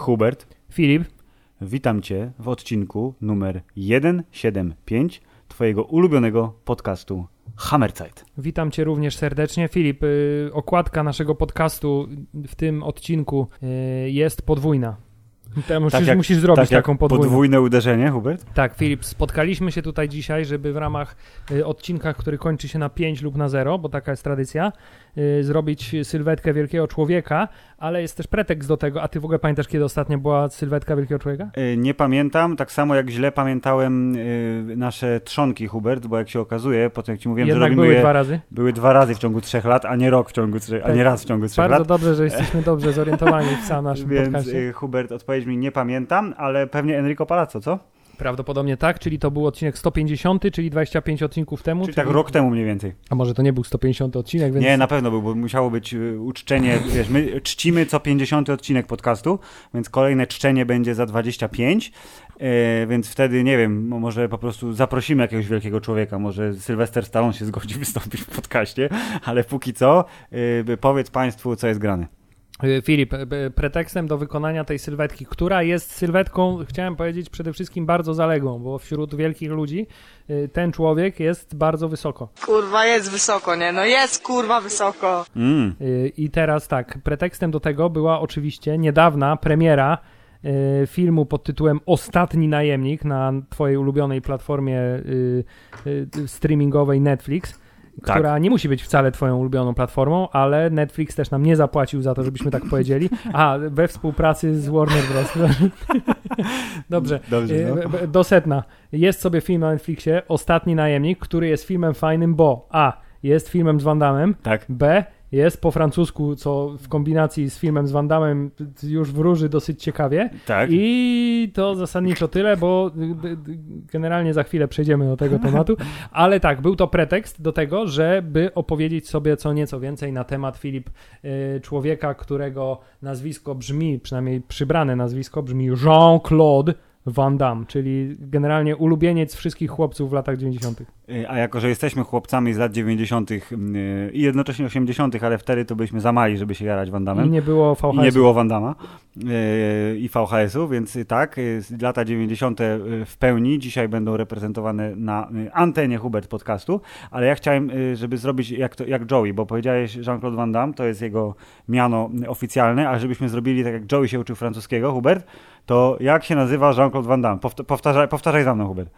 Hubert. Filip. Witam Cię w odcinku numer 175 Twojego ulubionego podcastu Hammerzeit. Witam Cię również serdecznie. Filip, y, okładka naszego podcastu w tym odcinku y, jest podwójna. Te musisz, Tak jak- musisz zrobić tak taką podwójną. podwójne uderzenie, Hubert? Tak, Filip, spotkaliśmy się tutaj dzisiaj, żeby w ramach y, odcinka, który kończy się na 5 lub na 0, bo taka jest tradycja, y, zrobić sylwetkę wielkiego człowieka, ale jest też pretekst do tego. A ty w ogóle pamiętasz, kiedy ostatnio była sylwetka wielkiego człowieka? Y, Nie pamiętam, tak samo jak źle pamiętałem nasze trzonki, Hubert, bo jak się okazuje, po tym jak Ci mówiłem, że Jednak robimy były je, dwa razy. były dwa razy w ciągu trzech lat, a nie rok w ciągu trzech, a Tak. nie raz w ciągu trzech Bardzo lat. dobrze, że jesteśmy dobrze zorientowani w całym naszym Więc podcaście. y, Hubert, odpowiedź mi nie pamiętam, ale pewnie Enrico Palazzo, co? Prawdopodobnie tak, czyli to był odcinek 150, czyli 25 odcinków temu. Czyli tak rok temu mniej więcej. A może to nie był 150 odcinek, więc Nie, na pewno był, bo musiało być y, uczczenie, wiesz, my czcimy co 50 odcinek podcastu, więc kolejne czczenie będzie za 25, e, więc wtedy, nie wiem, mo- może po prostu zaprosimy jakiegoś wielkiego człowieka, może Sylwester Stallone się zgodzi wystąpić w podcaście, ale póki co y, powiedz Państwu, co jest grane. Y, Filip, y, pretekstem do wykonania tej sylwetki, która jest sylwetką, chciałem powiedzieć, przede wszystkim bardzo zaległą, bo wśród wielkich ludzi y, ten człowiek jest bardzo wysoko. Kurwa, jest wysoko, nie? No jest kurwa wysoko. Mm. Y, I teraz tak, pretekstem do tego była oczywiście niedawna premiera y, filmu pod tytułem Ostatni Najemnik na twojej ulubionej platformie y, y, streamingowej Netflix. Tak. Która nie musi być wcale twoją ulubioną platformą, ale Netflix też nam nie zapłacił za to, żebyśmy tak powiedzieli. A, we współpracy z Warner Bros. Dobrze. Dobrze, Y, no. Do setna. Jest sobie film na Netflixie, Ostatni Najemnik, który jest filmem fajnym, bo A. Jest filmem z Van Damme, Tak. B. Jest po francusku, co w kombinacji z filmem z Van Damme już wróży dosyć ciekawie. Tak. I to zasadniczo tyle, bo generalnie za chwilę przejdziemy do tego tematu. Ale tak, był to pretekst do tego, żeby opowiedzieć sobie co nieco więcej na temat Filip y, człowieka, którego nazwisko brzmi, przynajmniej przybrane nazwisko brzmi Jean-Claude Van Damme, czyli generalnie ulubieniec wszystkich chłopców w latach 90. Y, A jako, że jesteśmy chłopcami z lat 90. y, i jednocześnie 80., ale wtedy to byliśmy za mali, żeby się jarać. I nie było VHS. I nie było Wandama yy, i VHS-u, więc y, tak, y, lata 90. w pełni dzisiaj będą reprezentowane na y, antenie Hubert podcastu, ale ja chciałem, y, żeby zrobić jak, to, jak Joey, bo powiedziałeś Jean-Claude Van Damme, to jest jego miano y, oficjalne, a żebyśmy zrobili tak jak Joey się uczył francuskiego, Hubert, to jak się nazywa Jean-Claude Van Damme? Powt- powtarzaj, powtarzaj za mną, Hubert.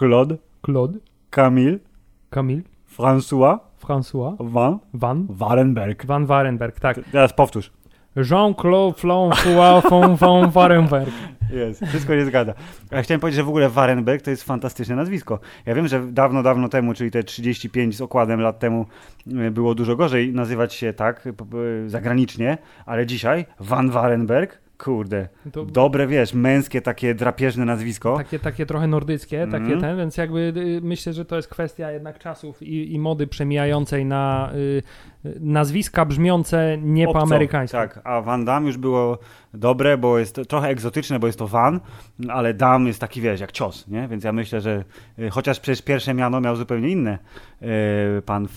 Jean-Claude Jean-Claude Camille Camille François François Van Van Warenberg. Van Warenberg, tak. Teraz powtórz. Jean-Claude François von, von Warenberg. Jest, wszystko się zgadza. A chciałem powiedzieć, że w ogóle Warenberg to jest fantastyczne nazwisko. Ja wiem, że dawno, dawno temu, czyli te 35 z okładem lat temu, y, było dużo gorzej nazywać się tak y, p- zagranicznie, ale dzisiaj Van Warenberg, kurde, To- dobre, wiesz, męskie takie drapieżne nazwisko. Takie, takie trochę nordyckie, takie Mhm. ten, więc jakby y, myślę, że to jest kwestia jednak czasów i, i mody przemijającej na y, nazwiska brzmiące nie po Obco, amerykańsku. Tak, a Van Damme już było dobre, bo jest trochę egzotyczne, bo jest to Van, ale Dam jest taki, wiesz, jak cios, nie? Więc ja myślę, że y, chociaż przecież pierwsze miano miał zupełnie inne y, pan,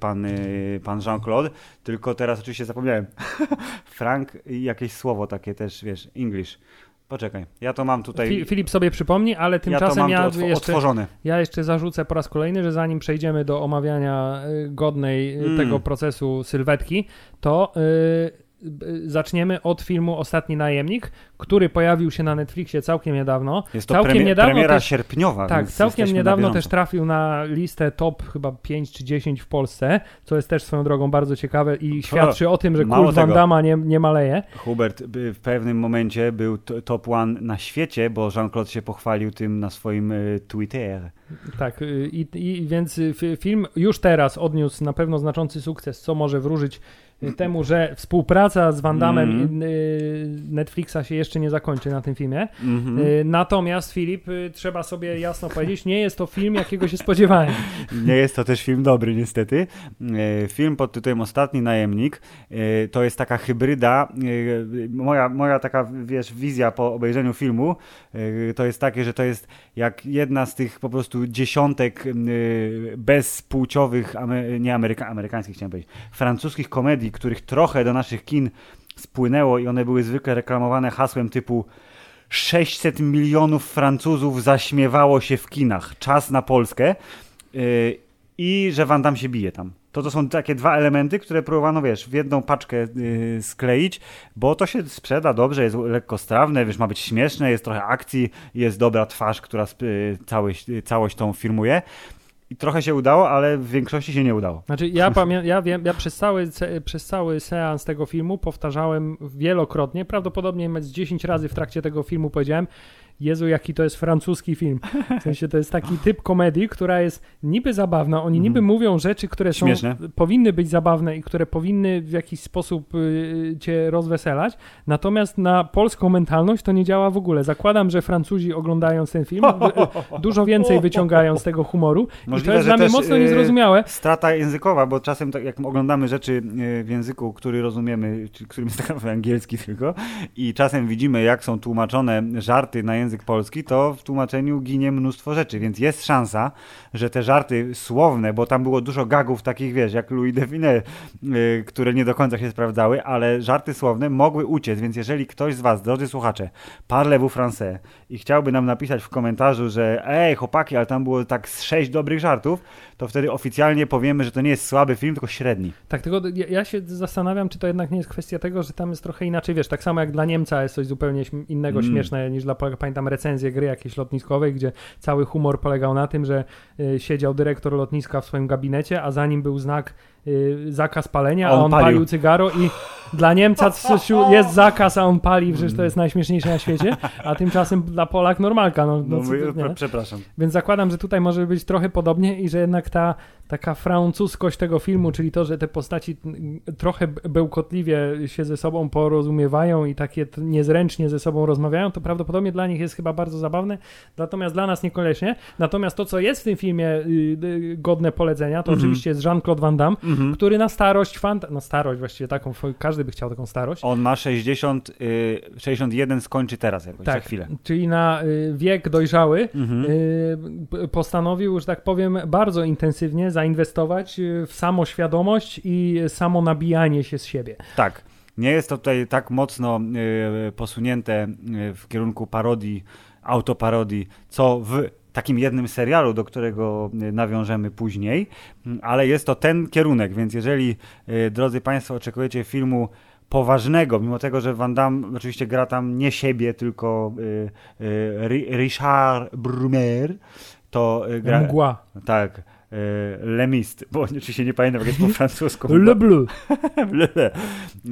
pan, y, pan Jean-Claude, tylko teraz oczywiście zapomniałem. Frank i jakieś słowo takie też, wiesz, English. Poczekaj, ja to mam tutaj, Fi- Filip sobie przypomni, ale ja to tymczasem mam ja, jeszcze, otworzone. ja jeszcze zarzucę po raz kolejny, że zanim przejdziemy do omawiania y, godnej y, Mm. tego procesu sylwetki, to y, y, zaczniemy od filmu Ostatni Najemnik, który pojawił się na Netflixie całkiem niedawno. Jest to całkiem premie- niedawno premiera też- sierpniowa. Tak, całkiem niedawno też trafił na listę top chyba 5 czy 10 w Polsce, co jest też swoją drogą bardzo ciekawe i świadczy o tym, że kult Van. Damme nie, nie maleje. Hubert w pewnym momencie był to- top one na świecie, bo Jean-Claude się pochwalił tym na swoim y, Twitterze. Tak, y, i, i więc y, fi- film już teraz odniósł na pewno znaczący sukces, co może wróżyć temu, że współpraca z Van Damme y, Netflixa się jeszcze nie zakończy na tym filmie. Mhm. Y, Natomiast Filip, y, trzeba sobie jasno powiedzieć, nie jest to film, jakiego się spodziewałem. Nie jest to też film dobry, niestety. Film pod tytułem Ostatni Najemnik to jest taka hybryda. Moja, moja taka, wiesz, wizja po obejrzeniu filmu to jest takie, że to jest jak jedna z tych po prostu dziesiątek bezpłciowych, nie ameryka, amerykańskich chciałem powiedzieć, francuskich komedii, których trochę do naszych kin spłynęło i one były zwykle reklamowane hasłem typu 600 milionów Francuzów zaśmiewało się w kinach. Czas na Polskę. Yy, I że Van Damme się bije tam. To to są takie dwa elementy, które próbowano, wiesz, w jedną paczkę yy, skleić, bo to się sprzeda dobrze, jest lekko strawne, wiesz, ma być śmieszne, jest trochę akcji, jest dobra twarz, która yy, całość, yy, całość tą firmuje. I trochę się udało, ale w większości się nie udało. Znaczy, ja pamiętam, ja wiem, ja przez cały, przez cały seans tego filmu powtarzałem wielokrotnie, prawdopodobnie z 10 razy w trakcie tego filmu powiedziałem, Jezu, jaki to jest francuski film. W sensie to jest taki typ komedii, która jest niby zabawna. Oni niby mówią rzeczy, które są, Śmieszne. powinny być zabawne i które powinny w jakiś sposób y, cię rozweselać. Natomiast na polską mentalność to nie działa w ogóle. Zakładam, że Francuzi oglądając ten film y, dużo więcej wyciągają z tego humoru. I to Możliwe, jest dla mnie mocno y, niezrozumiałe. Strata językowa, bo czasem tak jak oglądamy rzeczy y, w języku, który rozumiemy, którym jest tak angielski tylko i czasem widzimy jak są tłumaczone żarty na język polski, to w tłumaczeniu ginie mnóstwo rzeczy, więc jest szansa, że te żarty słowne, bo tam było dużo gagów takich, wiesz, jak Louis Define, y, które nie do końca się sprawdzały, ale żarty słowne mogły uciec, więc jeżeli ktoś z was, drodzy słuchacze, parlez-vous français i chciałby nam napisać w komentarzu, że ej, chłopaki, ale tam było tak z sześć dobrych żartów, to wtedy oficjalnie powiemy, że to nie jest słaby film, tylko średni. Tak, tylko ja, ja się zastanawiam, czy to jednak nie jest kwestia tego, że tam jest trochę inaczej, wiesz, tak samo jak dla Niemca jest coś zupełnie innego, Mm. śmieszne niż dla, pamiętam recenzję gry jakiejś lotniskowej, gdzie cały humor polegał na tym, że y, siedział dyrektor lotniska w swoim gabinecie, a za nim był znak y, zakaz palenia, A a on on palił. palił cygaro i dla Niemca coś jest zakaz, a on pali, przecież to jest najśmieszniejsze na świecie, a tymczasem dla Polak normalka, no, no, No, przepraszam. Więc zakładam, że tutaj może być trochę podobnie i że jednak ta taka francuskość tego filmu, czyli to, że te postaci trochę bełkotliwie się ze sobą porozumiewają i takie niezręcznie ze sobą rozmawiają, to prawdopodobnie dla nich jest chyba bardzo zabawne, natomiast dla nas niekoniecznie. Natomiast to, co jest w tym filmie y, y, godne polecenia, to Mhm. oczywiście jest Jean-Claude Van Damme, Mhm. który na starość, fanta- no starość właściwie taką, każdy by chciał taką starość. On ma 60, y, 61 skończy teraz jakoś, za chwilę. czyli na y, wiek dojrzały Mhm. y, postanowił, że tak powiem, bardzo intensywnie zainwestować y, w samoświadomość i samo nabijanie się z siebie. Tak. Nie jest to tutaj tak mocno y, posunięte y, w kierunku parodii, autoparodii, co w takim jednym serialu, do którego nawiążemy później, Mm, ale jest to ten kierunek, więc jeżeli, drodzy Państwo, oczekujecie filmu poważnego, mimo tego, że Van Damme oczywiście gra tam nie siebie, tylko Ri- Richard Brumer, to gra... Mgła. Tak, y, Le Mist, bo oczywiście nie pamiętam jak jest po francusku. Le Bleu.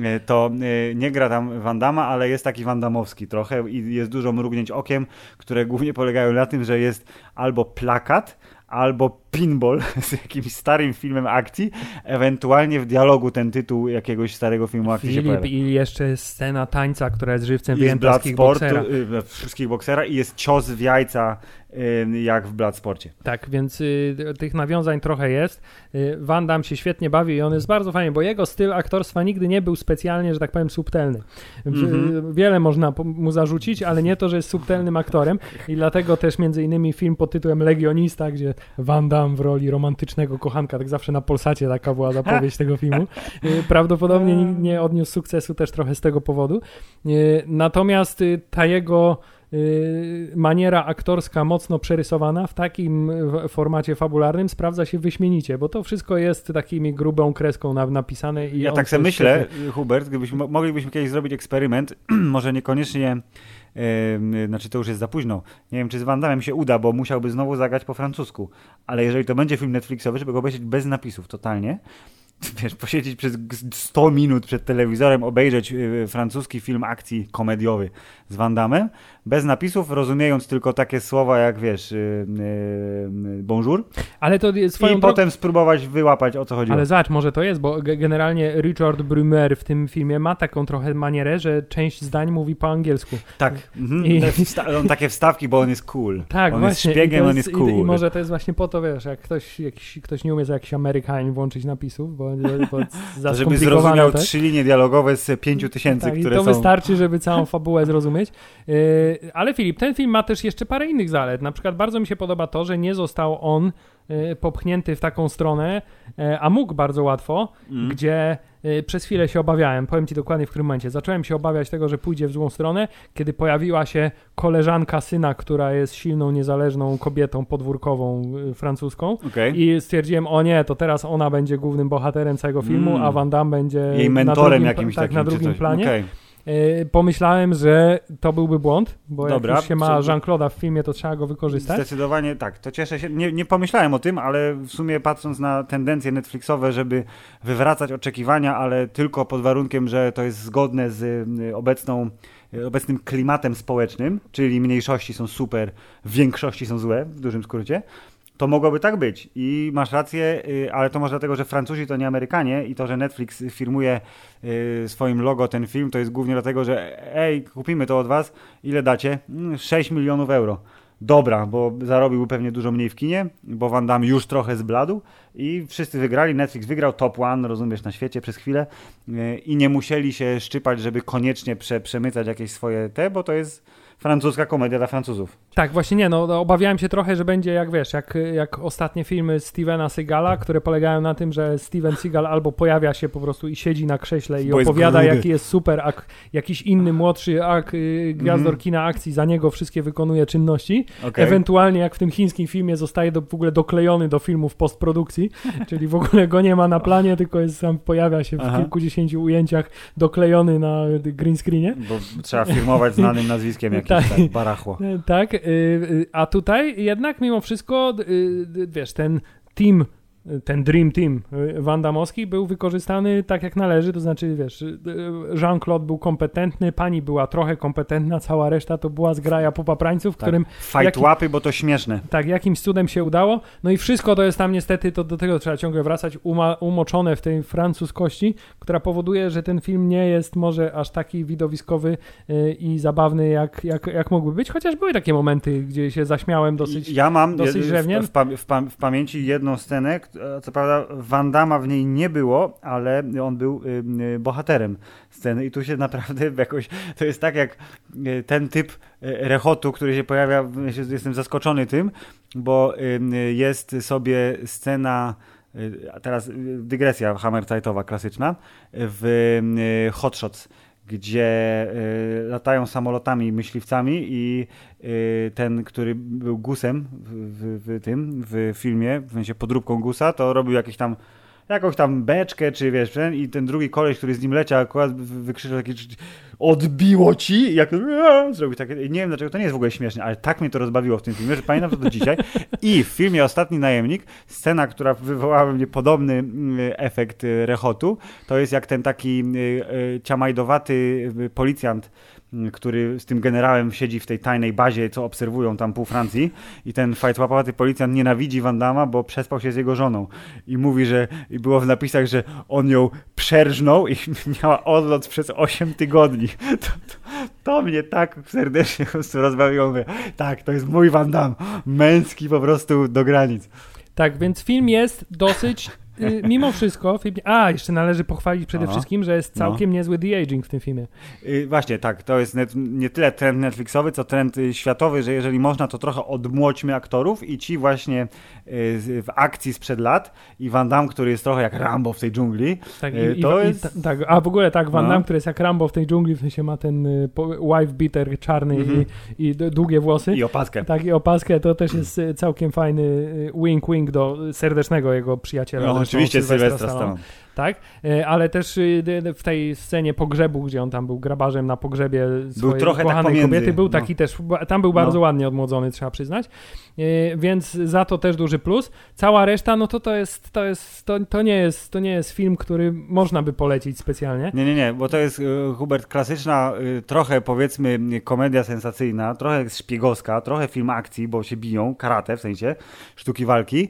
E, to e, nie gra tam Wandama, ale jest taki Wandamowski trochę i jest dużo mrugnięć okiem, które głównie polegają na tym, że jest albo plakat, albo pinball z jakimś starym filmem akcji, ewentualnie w dialogu ten tytuł jakiegoś starego filmu akcji się Filip pojawia. i jeszcze scena tańca, która jest żywcem wyjęta z y, wszystkich boksera i jest cios w jajca jak w Bloodsporcie. Tak, więc y, tych nawiązań trochę jest. Y, Van Damme się świetnie bawi i on jest bardzo fajny, bo jego styl aktorstwa nigdy nie był specjalnie, że tak powiem, subtelny. Mhm. Wiele można mu zarzucić, ale nie to, że jest subtelnym aktorem i dlatego też między innymi film pod tytułem Legionista, gdzie Van Damme w roli romantycznego kochanka, tak zawsze na Polsacie taka była zapowiedź tego filmu. Prawdopodobnie nie, odniósł sukcesu też trochę z tego powodu. Natomiast ta jego maniera aktorska mocno przerysowana w takim formacie fabularnym sprawdza się wyśmienicie, bo to wszystko jest takimi grubą kreską na, napisane i Ja tak sobie myślę, świetnie- Hubert, gdybyśmy, mo- moglibyśmy kiedyś zrobić eksperyment, może niekoniecznie, znaczy to już jest za późno, nie wiem czy z Van Damme się uda, bo musiałby znowu zagrać po francusku, ale jeżeli to będzie film Netflixowy, żeby go obejrzeć bez napisów totalnie, wiesz, posiedzieć przez g- 100 minut przed telewizorem, obejrzeć y, francuski film akcji komediowy z Van Damme, bez napisów, rozumiejąc tylko takie słowa jak, wiesz, y, y, bonjour Ale to jest i swoją drogą... potem spróbować wyłapać o co chodziło. Ale zobacz, może to jest, bo ge- generalnie Richard Brumer w tym filmie ma taką trochę manierę, że część zdań mówi po angielsku. Tak, mhm. I- on takie wstawki, bo on jest cool. Tak, on właśnie. jest szpiegiem, I to on jest cool. I, I może to jest właśnie po to, wiesz, jak ktoś, jakiś, ktoś nie umie za jakiś Amerykanin włączyć napisów, bo, bo za żeby zrozumiał tak? trzy linie dialogowe z pięciu tysięcy, Tak, i które to są... wystarczy, żeby całą fabułę zrozumieć. Yy, ale Filip, ten film ma też jeszcze parę innych zalet. Na przykład bardzo mi się podoba to, że nie został on yy, popchnięty w taką stronę, yy, a mógł bardzo łatwo, Mm. gdzie przez chwilę się obawiałem, powiem ci dokładnie w którym momencie. Zacząłem się obawiać tego, że pójdzie w złą stronę, kiedy pojawiła się koleżanka syna, która jest silną, niezależną kobietą podwórkową francuską. Okej. I stwierdziłem, o nie, to teraz ona będzie głównym bohaterem całego filmu, Mm. a Van Damme będzie Jej na mentorem drugim, jakimś tak, takim na drugim planie. Okej. Y, Pomyślałem, że to byłby błąd, bo Dobra, jak już się ma Jean-Claude'a w filmie, to trzeba go wykorzystać. Zdecydowanie tak, to cieszę się. Nie, nie pomyślałem o tym, ale w sumie patrząc na tendencje Netflixowe, żeby wywracać oczekiwania, ale tylko pod warunkiem, że to jest zgodne z y, obecną, y, obecnym klimatem społecznym, czyli mniejszości są super, większości są złe, w dużym skrócie. To mogłoby tak być i masz rację, y, ale to może dlatego, że Francuzi to nie Amerykanie i to, że Netflix firmuje y, swoim logo ten film, to jest głównie dlatego, że ej, kupimy to od was, ile dacie? Mm, 6 milionów euro. Dobra, bo zarobił pewnie dużo mniej w kinie, bo Van Damme już trochę zbladł i wszyscy wygrali, Netflix wygrał top one, rozumiesz, na świecie przez chwilę y, i nie musieli się szczypać, żeby koniecznie prze, przemycać jakieś swoje te, bo to jest francuska komedia dla Francuzów. Tak, właśnie nie, no no, obawiałem się trochę, że będzie jak wiesz, jak, jak ostatnie filmy Stevena Seagala, które polegają na tym, że Steven Seagal albo pojawia się po prostu i siedzi na krześle i Bo jest opowiada, gruby. jaki jest super, a jakiś inny, młodszy ak, y, gwiazdor Mhm. kina akcji za niego wszystkie wykonuje czynności. Okej. Ewentualnie jak w tym chińskim filmie zostaje do, w ogóle doklejony do filmu w postprodukcji, czyli w ogóle go nie ma na planie, tylko jest sam pojawia się w Aha. kilkudziesięciu ujęciach doklejony na green screenie. Bo trzeba firmować znanym nazwiskiem jakimś, Tak. tak, barachło. Tak, y, y, a tutaj jednak mimo wszystko, y, y, wiesz, ten team, y, ten Dream Team y, Wandamowski był wykorzystany tak jak należy, to znaczy, wiesz, y, Jean-Claude był kompetentny, pani była trochę kompetentna, cała reszta to była zgraja popaprańców, Tak. którym Fight łapy, bo to śmieszne. tak jakimś cudem się udało. No i wszystko to jest tam niestety, to do tego trzeba ciągle wracać, uma, umoczone w tej francuskości, która powoduje, że ten film nie jest może aż taki widowiskowy y, i zabawny, jak, jak, jak mógłby być, chociaż były takie momenty, gdzie się zaśmiałem dosyć. Ja mam dosyć w, w, w, w pamięci jedną scenę, co prawda Van Damme w niej nie było, ale on był y, y, bohaterem sceny. I tu się naprawdę jakoś, to jest tak jak y, ten typ rechotu, który się pojawia, jestem zaskoczony tym, bo jest sobie scena teraz dygresja hammerzeitowa klasyczna w Hot Shots gdzie y, latają samolotami myśliwcami i y, ten, który był gusem w, w, w tym, w filmie, w sensie podróbką gusa, to robił jakieś tam jakąś tam beczkę, czy wiesz, ten, i ten drugi koleś, który z nim leciał, akurat wy- wykrzyczał takie odbiło ci? Jak zrobił takie, nie wiem dlaczego to nie jest w ogóle śmieszne, ale tak mnie to rozbawiło w tym filmie, że pamiętam to do dzisiaj. I w filmie Ostatni Najemnik scena, która wywołała we mnie podobny mm, efekt y, rechotu, to jest jak ten taki y, y, ciamajdowaty policjant który z tym generałem siedzi w tej tajnej bazie, co obserwują tam pół Francji i ten fajtłapaty policjant nienawidzi Van Damma, bo przespał się z jego żoną i mówi, że i było w napisach, że on ją przerżnął i miała odlot przez 8 tygodni. To, to, to mnie tak serdecznie rozbawiło. Mówię, tak, to jest mój Van Damme, męski po prostu do granic. Tak, więc film jest dosyć. Y, Mimo wszystko, film... a jeszcze należy pochwalić przede Aha. wszystkim, że jest No. całkiem niezły de-aging w tym filmie. Y, Właśnie, tak, to jest net, nie tyle trend Netflixowy, co trend y, światowy, że jeżeli można, to trochę odmłodźmy aktorów i ci właśnie y, w akcji sprzed lat i Van Damme, który jest trochę jak Rambo w tej dżungli, Tak, Y, i, i, to i, jest- ta, tak, a w ogóle tak, Van No. Damme, który jest jak Rambo w tej dżungli, w sensie ma ten wife beater czarny Mhm. i, i d- długie włosy. i opaskę. Tak, i opaskę to też jest całkiem fajny wink-wink do serdecznego jego przyjaciela. No, oczywiście Sylwestra Stallone. Tak, y, ale też y, w tej scenie pogrzebu, gdzie on tam był grabarzem na pogrzebie swojej trochę tak ukochanej pomiędzy, kobiety, był no. taki też, tam był bardzo No. ładnie odmłodzony, trzeba przyznać, Y, więc za to też duży plus. Cała reszta, no to to jest, to jest, to, to nie jest, to nie jest film, który można by polecić specjalnie. Nie, nie, nie, bo to jest, y, Hubert, klasyczna, trochę powiedzmy komedia sensacyjna, trochę szpiegowska, trochę film akcji, bo się biją, karate w sensie, sztuki walki,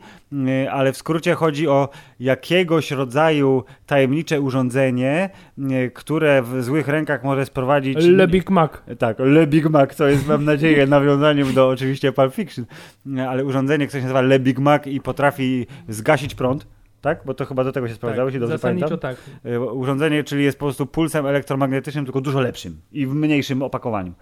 ale w skrócie chodzi o jakiegoś rodzaju tajemnicze urządzenie, y, które w złych rękach może sprowadzić... Le Big Mac. Tak, Le Big Mac, co jest mam nadzieję nawiązaniem do oczywiście Pulp Fiction, ale urządzenie, które się nazywa Le Big Mac i potrafi zgasić prąd, tak? Bo to chyba do tego się sprawdzało, jeśli dobrze zasadniczo pamiętam. tak. Y, Urządzenie, czyli jest po prostu pulsem elektromagnetycznym, tylko dużo lepszym i w mniejszym opakowaniu.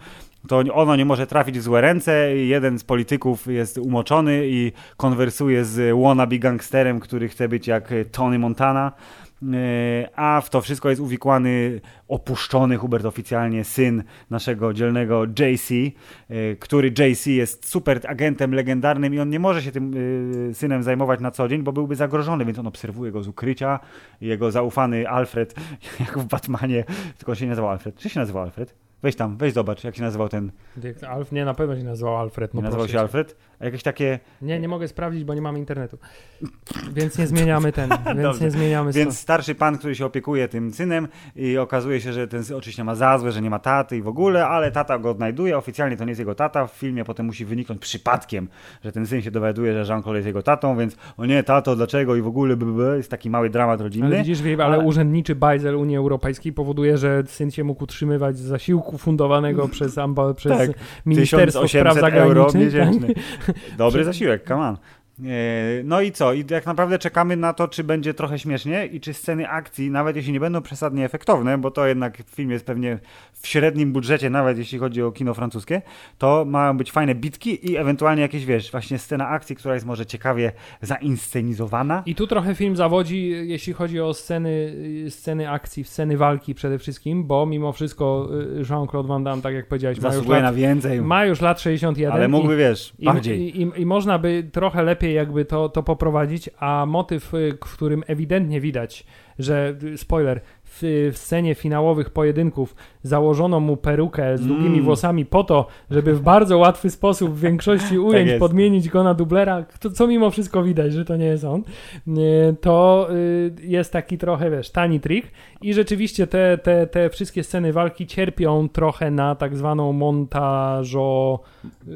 To ono nie może trafić w złe ręce. Jeden z polityków jest umoczony i konwersuje z wannabe gangsterem, który chce być jak Tony Montana. E, a w to wszystko jest uwikłany, opuszczony Hubert oficjalnie syn naszego dzielnego JC, e, który JC jest super agentem legendarnym i on nie może się tym e, synem zajmować na co dzień, bo byłby zagrożony, więc on obserwuje go z ukrycia. Jego zaufany Alfred, jak w Batmanie, tylko się nie nazywał Alfred. Czy się nazywał Alfred? Weź tam, weź zobacz, jak się nazywał ten. Alf, nie, na pewno się nazywał Alfred. No nie nazywał się cię. Alfred? A jakieś takie. Nie, nie mogę sprawdzić, bo nie mamy internetu. Więc nie zmieniamy ten. więc nie zmieniamy Więc starszy pan, który się opiekuje tym synem i okazuje się, że ten syn oczywiście ma za złe, że nie ma taty i w ogóle, ale tata go odnajduje. Oficjalnie to nie jest jego tata. W filmie potem musi wyniknąć przypadkiem, że ten syn się dowiaduje, że Jean-Claude jest jego tatą, więc o nie, tato, dlaczego i w ogóle blablabla. jest taki mały dramat rodzinny. Ale widzisz, ale, ale- urzędniczy bajzel Unii Europejskiej powoduje, że syn się mógł utrzymywać z zasiłku fundowanego przez, amba, przez Tak, Ministerstwo Spraw 1800 euro Zagranicznych. tak? miesięcznie. Dobry zasiłek, come on. E, No i co? I jak naprawdę czekamy na to, czy będzie trochę śmiesznie i czy sceny akcji, nawet jeśli nie będą przesadnie efektowne, bo to jednak film jest pewnie w średnim budżecie, nawet jeśli chodzi o kino francuskie, to mają być fajne bitki i ewentualnie jakieś, wiesz, właśnie scena akcji, która jest może ciekawie zainscenizowana. I tu trochę film zawodzi, jeśli chodzi o sceny, sceny akcji, sceny walki przede wszystkim, bo mimo wszystko y, Jean-Claude Van Damme, tak jak powiedziałeś, ma już, Zasługuje na lat, więcej, ma już lat 61. ale mógłby, wiesz, I, bardziej. i, i, I można by trochę lepiej jakby to, to poprowadzić, a motyw, y, w którym ewidentnie widać, że, y, spoiler, w, w scenie finałowych pojedynków założono mu perukę z długimi Mm. włosami po to, żeby w bardzo łatwy sposób w większości ujęć jest. podmienić go na dublera, to, co mimo wszystko widać, że to nie jest on, y, to y, jest taki trochę, wiesz, tani trik i rzeczywiście te, te, te wszystkie sceny walki cierpią trochę na tak zwaną montażo... y,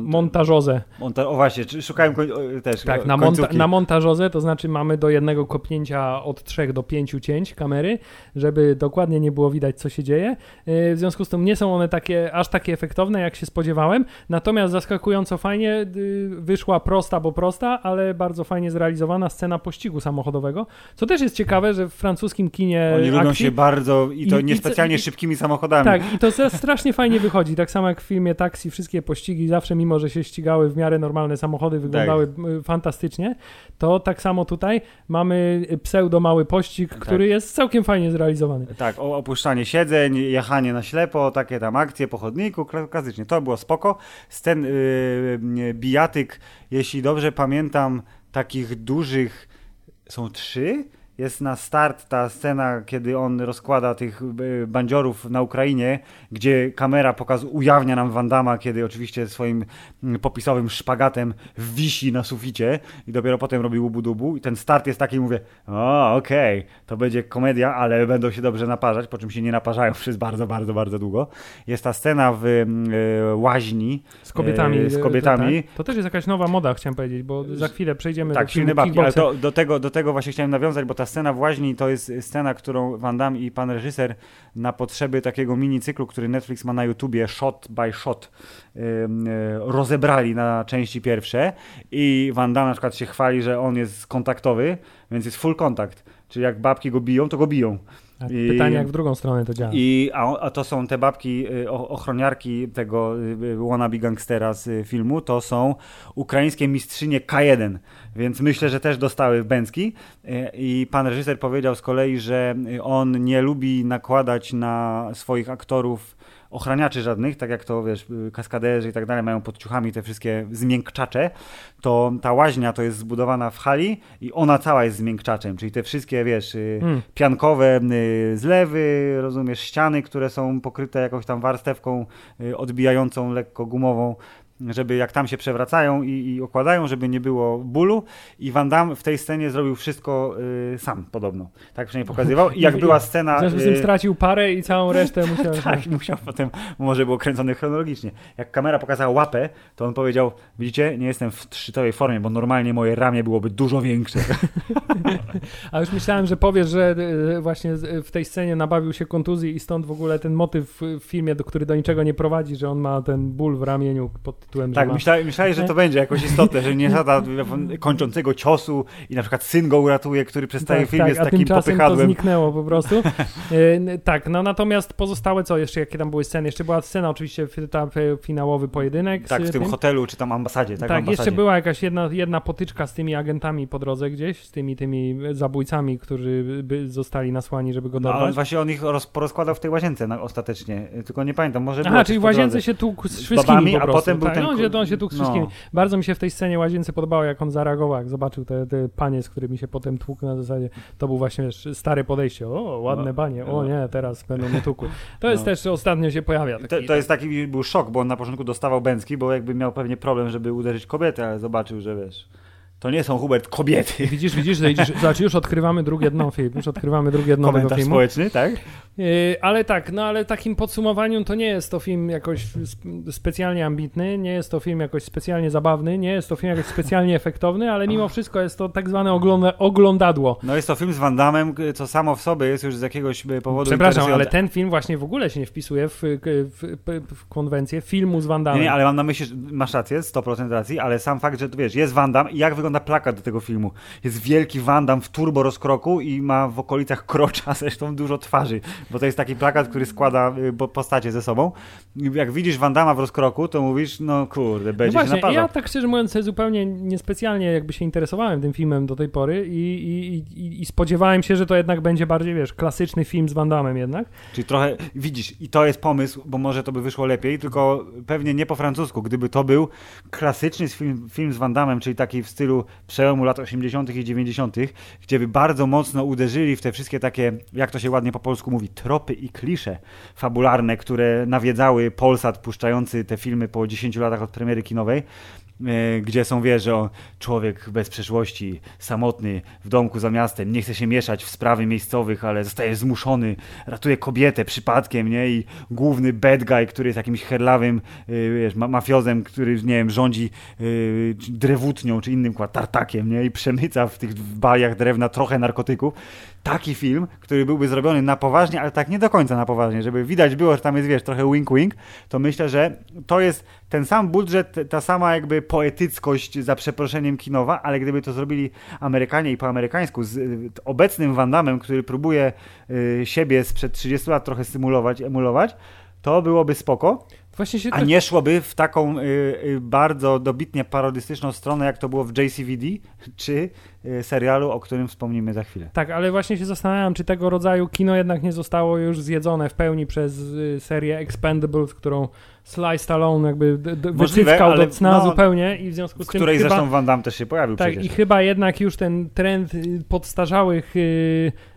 montażozę. monta- o właśnie, szukałem koń- też Tak, na, monta na montażozę to znaczy mamy do jednego kopnięcia od 3 do 5 cięć kamery, żeby dokładnie nie było widać, co się dzieje. Yy, W związku z tym nie są one takie, aż takie efektowne, jak się spodziewałem. Natomiast zaskakująco fajnie yy, wyszła prosta, bo prosta, ale bardzo fajnie zrealizowana scena pościgu samochodowego. Co też jest ciekawe, że w francuskim kinie Oni lubią akcji, się bardzo i to I- niespecjalnie co- i- szybkimi samochodami. tak, i to strasznie fajnie wychodzi. Tak samo jak w filmie Taxi, wszystkie pościgi zawsze, mimo że się ścigały w miarę normalne samochody, wyglądały y, fantastycznie, to tak samo tutaj mamy pseudo mały pościg, który jest całkiem fajnie zrealizowany. Tak, o, opuszczanie siedzeń, jechanie na ślepo, takie tam akcje po chodniku, kla- klasycznie, to było spoko. Ten yy, bijatyk, jeśli dobrze pamiętam, takich dużych są trzy. Jest na start ta scena, kiedy on rozkłada tych y, bandziorów na Ukrainie, gdzie kamera pokaz ujawnia nam Wandama, kiedy oczywiście swoim mm, popisowym szpagatem wisi na suficie i dopiero potem robi łubu-dubu. I ten start jest taki, mówię, o, okej, to będzie komedia, ale będą się dobrze naparzać, po czym się nie naparzają przez bardzo, bardzo, bardzo długo. Jest ta scena w y, łaźni, Z kobietami. E, z kobietami. To, tak. to też jest jakaś nowa moda, chciałem powiedzieć, bo za chwilę przejdziemy Tak, do silny babki, ale to, do, tego, do tego właśnie chciałem nawiązać, bo ta scena w łaźni to jest scena, którą Van Damme i pan reżyser na potrzeby takiego mini cyklu, który Netflix ma na YouTubie, shot by shot, ym, y, rozebrali na części pierwsze i Van Damme na przykład się chwali, że on jest kontaktowy, więc jest full kontakt, czyli jak babki go biją, to go biją. I- Pytanie, jak w drugą stronę to działa. I, a, a to są te babki, y, o- ochroniarki tego y, wannabe gangstera z y, filmu, to są ukraińskie mistrzynie K1, więc myślę, że też dostały bęcki. I pan reżyser powiedział z kolei, że on nie lubi nakładać na swoich aktorów ochraniaczy żadnych, tak jak to, wiesz, kaskaderzy i tak dalej mają pod ciuchami te wszystkie zmiękczacze, to ta łaźnia to jest zbudowana w hali i ona cała jest zmiękczaczem, czyli te wszystkie, wiesz, Mm. piankowe y, zlewy, rozumiesz, ściany, które są pokryte jakąś tam warstewką y, odbijającą lekko gumową, żeby jak tam się przewracają i, i okładają, żeby nie było bólu i Van Damme w tej scenie zrobił wszystko y, sam podobno. Tak przynajmniej pokazywał i jak I- była W scena... związku z tym y, stracił parę i całą resztę musiał... tak, musiał potem, może było kręcone chronologicznie. Jak kamera pokazała łapę, to on powiedział, widzicie, nie jestem w szczytowej formie, bo normalnie moje ramię byłoby dużo większe. A już myślałem, że powiesz, że e, właśnie w tej scenie nabawił się kontuzji i stąd w ogóle ten motyw w filmie, do, który do niczego nie prowadzi, że on ma ten ból w ramieniu pod tytułem, Tak, ma... myślałem, myślałeś, że to będzie jakoś istotne, że nie zada kończącego ciosu i na przykład syn go uratuje, który przez cały tak, film tak, jest a takim tymczasem to popychadłem. zniknęło po prostu. E, tak, no natomiast pozostałe co, jeszcze jakie tam były sceny? Jeszcze była scena oczywiście, f- ta, f- finałowy pojedynek. Tak, w tym tym. hotelu czy tam ambasadzie, tak? Tak, ambasadzie. jeszcze była jakaś jedna, jedna potyczka z tymi agentami po drodze gdzieś, z tymi tymi zabójcami, którzy by zostali nasłani, żeby go No, ale dorwać. właśnie on ich roz, porozkładał w tej łazience na, ostatecznie, tylko nie pamiętam, może Aha, czyli w łazience się tłukł z wszystkimi babami, po a prostu. potem był tak, ten no, on się, on się tłukł z no. wszystkimi. Bardzo mi się w tej scenie łazience podobało, jak on zareagował, jak zobaczył te, te panie, z którymi się potem tłukł na zasadzie. To był właśnie wiesz, stare podejście. O, ładne No, panie. O no. nie, teraz będą mnie tłukły. To jest No. też ostatnio się pojawia. To, Taki, to jest taki był szok, bo on na początku dostawał bęcki, bo jakby miał pewnie problem, żeby uderzyć kobietę, ale zobaczył, że wiesz, to nie są Hubert kobiety. Widzisz, widzisz, że idziesz, zobacz, już odkrywamy drugie dno film, już odkrywamy drugie dno tego Komentarz filmu. społeczny, tak? Yy, ale tak, no ale takim podsumowaniu to nie jest to film jakoś sp- specjalnie ambitny, nie jest to film jakoś specjalnie zabawny, nie jest to film jakoś specjalnie efektowny, ale mimo wszystko jest to tak zwane ogląda oglądadło. No jest to film z Van Damme, co samo w sobie jest już z jakiegoś e, powodu Przepraszam, ale ten film właśnie w ogóle się nie wpisuje w, w, w, w konwencję filmu z Van Damme. Nie, nie, ale mam na myśli, masz rację, 100% racji, ale sam fakt, że wiesz, jest Van Damme i jak wygląda plakat do tego filmu. Jest wielki Van Damme w turbo rozkroku i ma w okolicach krocza zresztą dużo twarzy, bo to jest taki plakat, który składa y, postacie ze sobą. Jak widzisz Van Damma w rozkroku, to mówisz, no kurde, No będzie się właśnie, naparzał. ja tak szczerze mówiąc zupełnie niespecjalnie jakby się interesowałem tym filmem do tej pory i, i, i, i spodziewałem się, że to jednak będzie bardziej, wiesz, klasyczny film z Van Damme jednak. Czyli trochę, widzisz, i to jest pomysł, bo może to by wyszło lepiej, tylko pewnie nie po francusku. Gdyby to był klasyczny film, film z Van Damme, czyli taki w stylu przełomu lat 80. i 90., gdzie bardzo mocno uderzyli w te wszystkie takie, jak to się ładnie po polsku mówi, tropy i klisze fabularne, które nawiedzały Polsat puszczający te filmy po 10 latach od premiery kinowej, gdzie są, wiesz, że człowiek bez przeszłości, samotny, w domku za miastem, nie chce się mieszać w sprawy miejscowych, ale zostaje zmuszony, ratuje kobietę przypadkiem, nie? I główny bad guy, który jest jakimś herlawym, y, wiesz, ma mafiozem, który, nie wiem, rządzi czy drewutnią, czy innym kład, tartakiem, nie? I przemyca w tych baliach drewna trochę narkotyków. Taki film, który byłby zrobiony na poważnie, ale tak nie do końca na poważnie, żeby widać było, że tam jest, wiesz, trochę wink-wink, to myślę, że to jest ten sam budżet, ta sama jakby poetyckość za przeproszeniem kinowa, ale gdyby to zrobili Amerykanie i po amerykańsku z y, obecnym Van Damme, który próbuje y, siebie sprzed 30 lat trochę symulować, emulować, to byłoby spoko, Właśnie się a tak- nie szłoby w taką y, y, bardzo dobitnie parodystyczną stronę, jak to było w JCVD, czy y, serialu, o którym wspomnimy za chwilę. Tak, ale właśnie się zastanawiam, czy tego rodzaju kino jednak nie zostało już zjedzone w pełni przez y, serię Expendables, którą Sly Stallone jakby ale do cna no, zupełnie i w związku z W tym której chyba... zresztą Van Damme też się pojawił Tak, przecież. i chyba jednak już ten trend y, podstarzałych y, y, k-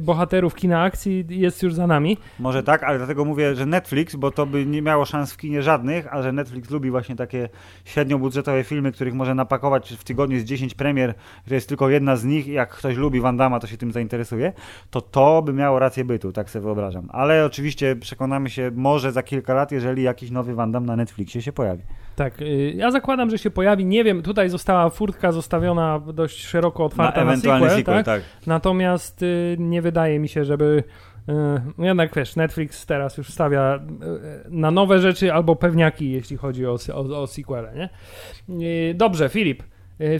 bohaterów kina akcji jest już za nami. Może tak, ale dlatego mówię, że Netflix, bo to by nie miało szans w kinie żadnych, a że Netflix lubi właśnie takie średniobudżetowe filmy, których może napakować w tygodniu z 10 premier, że jest tylko jedna z nich i jak ktoś lubi Van Damme, to się tym zainteresuje, to to by miało rację bytu, tak sobie wyobrażam. Ale oczywiście przekonamy się może za kilka lat, jeżeli jakiś nowy Van Damme na Netflixie się pojawi. Tak, y, ja zakładam, że się pojawi. Nie wiem, tutaj została furtka zostawiona dość szeroko otwarta na, ewentualny sequel, sequel, tak? tak. Natomiast y, nie wydaje mi się, żeby. y, no jednak wiesz, Netflix teraz już stawia na nowe rzeczy albo pewniaki, jeśli chodzi o, o, o sequele, nie? Dobrze, Filip.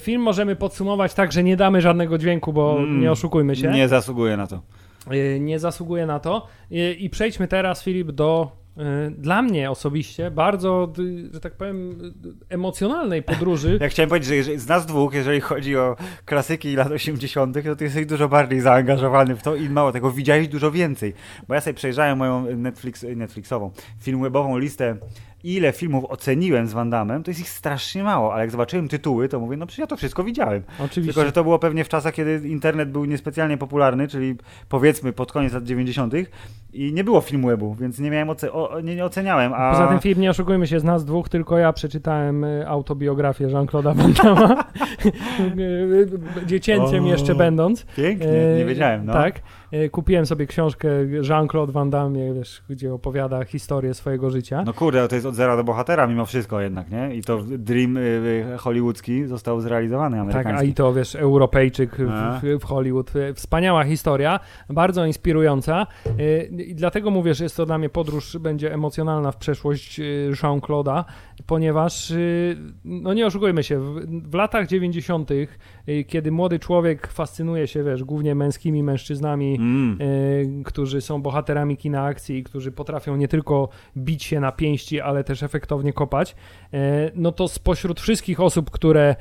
Film możemy podsumować tak, że nie damy żadnego dźwięku, bo Mm, nie oszukujmy się. Nie zasługuje na to. Nie zasługuje na to. I przejdźmy teraz, Filip, do dla mnie osobiście bardzo, że tak powiem, emocjonalnej podróży. Ja chciałem powiedzieć, że z nas dwóch, jeżeli chodzi o klasyki lat 80., to ty jesteś dużo bardziej zaangażowany w to i mało tego, widziałeś dużo więcej. Bo ja sobie przejrzałem moją Netflix, Netflixową, filmwebową listę, ile filmów oceniłem z Van Damme, to jest ich strasznie mało, ale jak zobaczyłem tytuły, to mówię, no przecież ja to wszystko widziałem. Oczywiście. Tylko, że to było pewnie w czasach, kiedy internet był niespecjalnie popularny, czyli powiedzmy pod koniec lat 90. i nie było filmwebu, więc nie miałem oce- o, nie, nie oceniałem. A... Poza tym, Filip, nie oszukujmy się, z nas dwóch, tylko ja przeczytałem y, autobiografię Jean-Claude'a Van Damme, dziecięciem O. jeszcze będąc. Pięknie, nie wiedziałem. No. Tak. Kupiłem sobie książkę Jean-Claude Van Damme, wiesz, gdzie opowiada historię swojego życia. No kurde, to jest od zera do bohatera mimo wszystko jednak, nie? I to dream y, y, hollywoodzki został zrealizowany, Tak, amerykański. a i to wiesz, Europejczyk w, w Hollywood. Wspaniała historia, bardzo inspirująca. Y, I dlatego mówię, że jest to dla mnie podróż, będzie emocjonalna w przeszłość y, Jean-Claude'a, ponieważ, y, no nie oszukujmy się, w, w latach 90., y, kiedy młody człowiek fascynuje się, wiesz, głównie męskimi mężczyznami, Mm. y, którzy są bohaterami kina akcji, którzy potrafią nie tylko bić się na pięści, ale też efektownie kopać, y, no to spośród wszystkich osób, które y,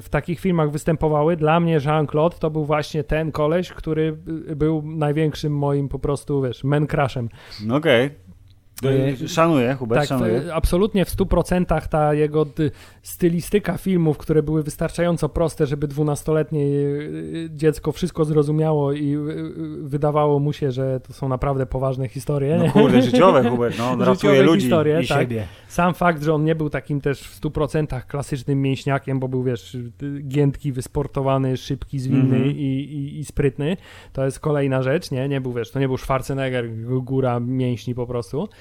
w takich filmach występowały, dla mnie Jean-Claude to był właśnie ten koleś, który był największym moim po prostu, wiesz, man crushem. Okej. Y, Szanuję, Hubert, Tak, szanuję. absolutnie w 100% ta jego stylistyka filmów, które były wystarczająco proste, żeby dwunastoletnie y, dziecko wszystko zrozumiało i y, wydawało mu się, że to są naprawdę poważne historie. No kurde, życiowe, Hubert, no on Życiowe ratuje ludzi historie, i tak. siebie. Sam fakt, że on nie był takim też w 100% klasycznym mięśniakiem, bo był, wiesz, giętki, wysportowany, szybki, zwinny Mhm. i, i, i sprytny, to jest kolejna rzecz, nie? Nie był, wiesz, to nie był Schwarzenegger, góra mięśni po prostu.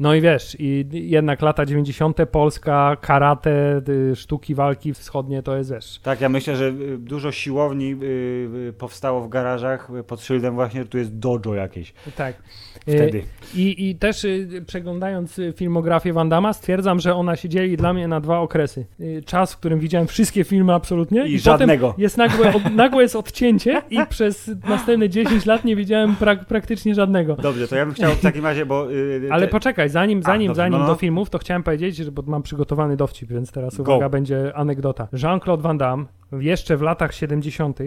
No i wiesz, i jednak lata 90. Polska, karate, y, sztuki walki wschodnie, to jest, wiesz, Tak, ja myślę, że y, dużo siłowni y, powstało w garażach pod szyldem właśnie, że tu jest dojo jakieś. tak. Wtedy. I, I też przeglądając filmografię Van Damme stwierdzam, że ona się dzieli dla mnie na dwa okresy. Czas, w którym widziałem wszystkie filmy absolutnie I potem żadnego. jest nagłe, od, nagłe jest odcięcie i przez następne 10 lat nie widziałem prak, praktycznie żadnego. Dobrze, to ja bym chciał w takim razie, bo... y, Ale te- poczekaj, zanim, zanim, dobrze, zanim no, no. do filmów, to chciałem powiedzieć, że bo mam przygotowany dowcip, więc teraz Go. uwaga, będzie anegdota. Jean-Claude Van Damme jeszcze w latach 70.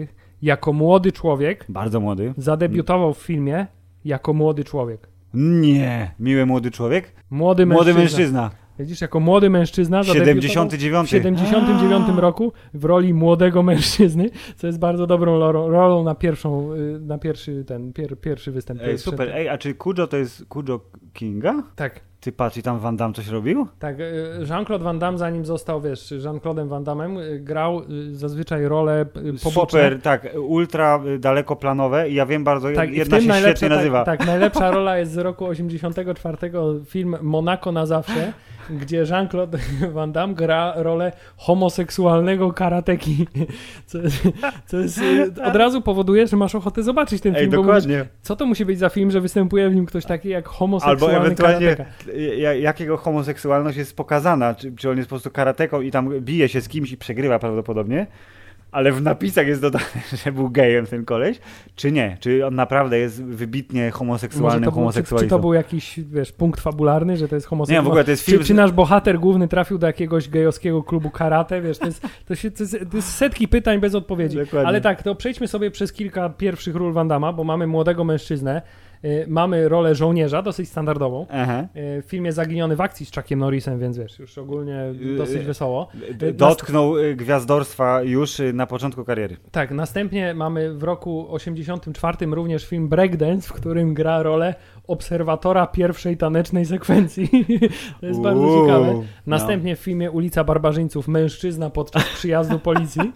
jako młody człowiek Bardzo młody. zadebiutował w filmie jako młody człowiek. Nie, miły młody człowiek. Młody Młody mężczyzna. Widzisz, jako młody mężczyzna zadebiutował 79. w 79 roku w roli młodego mężczyzny, co jest bardzo dobrą rolą na pierwszą, y, na pierwszy ten, pier, pierwszy występ. Ej, super. Ej, a czy Kujo to jest Kujo Kinga? Tak, Ty patrz, i tam Van Damme coś robił? tak. y, Jean-Claude Van Damme, zanim został, wiesz, Jean-Claude'em Van Damme, y, grał zazwyczaj role poboczne. Super, tak, ultra dalekoplanowe i ja wiem bardzo, Tak, jedna się świetnie nazywa. Tak, tak, najlepsza rola jest z roku 84, film Monaco na zawsze, gdzie Jean-Claude Van Damme gra rolę homoseksualnego karateki, co, co jest, y, od razu powoduje, że masz ochotę zobaczyć ten Ej, film, bo mówisz, dokładnie. co to musi być za film, że występuje w nim ktoś taki jak Albo homoseksualny ewentualnie karateka. ja- jakiego homoseksualność jest pokazana, czy, czy on jest po prostu karateką i tam bije się z kimś i przegrywa prawdopodobnie, ale w napisach jest dodane, że był gejem ten koleś, czy nie? Czy on naprawdę jest wybitnie homoseksualnym był, czy, czy homoseksualistą? to był jakiś, wiesz, punkt fabularny, że to jest Nie, homoseksualny? w ogóle to jest Czy, film... czy nasz bohater główny trafił do jakiegoś gejowskiego klubu karate? Wiesz, to jest, to, się, to, jest, to jest setki pytań bez odpowiedzi. Dokładnie. Ale tak, to przejdźmy sobie przez kilka pierwszych ról Van Damma, bo mamy młodego mężczyznę, mamy rolę żołnierza, dosyć standardową. Aha. Y, w filmie Zaginiony w akcji z Chuckiem Norrisem, więc wiesz, już ogólnie Y, dosyć wesoło. Dotknął gwiazdorstwa już na początku kariery. Tak, następnie mamy w roku 84 również film Breakdance, w którym gra rolę obserwatora pierwszej tanecznej sekwencji. to jest bardzo Uuu, ciekawe. no. Następnie w filmie Ulica Barbarzyńców mężczyzna podczas przyjazdu policji,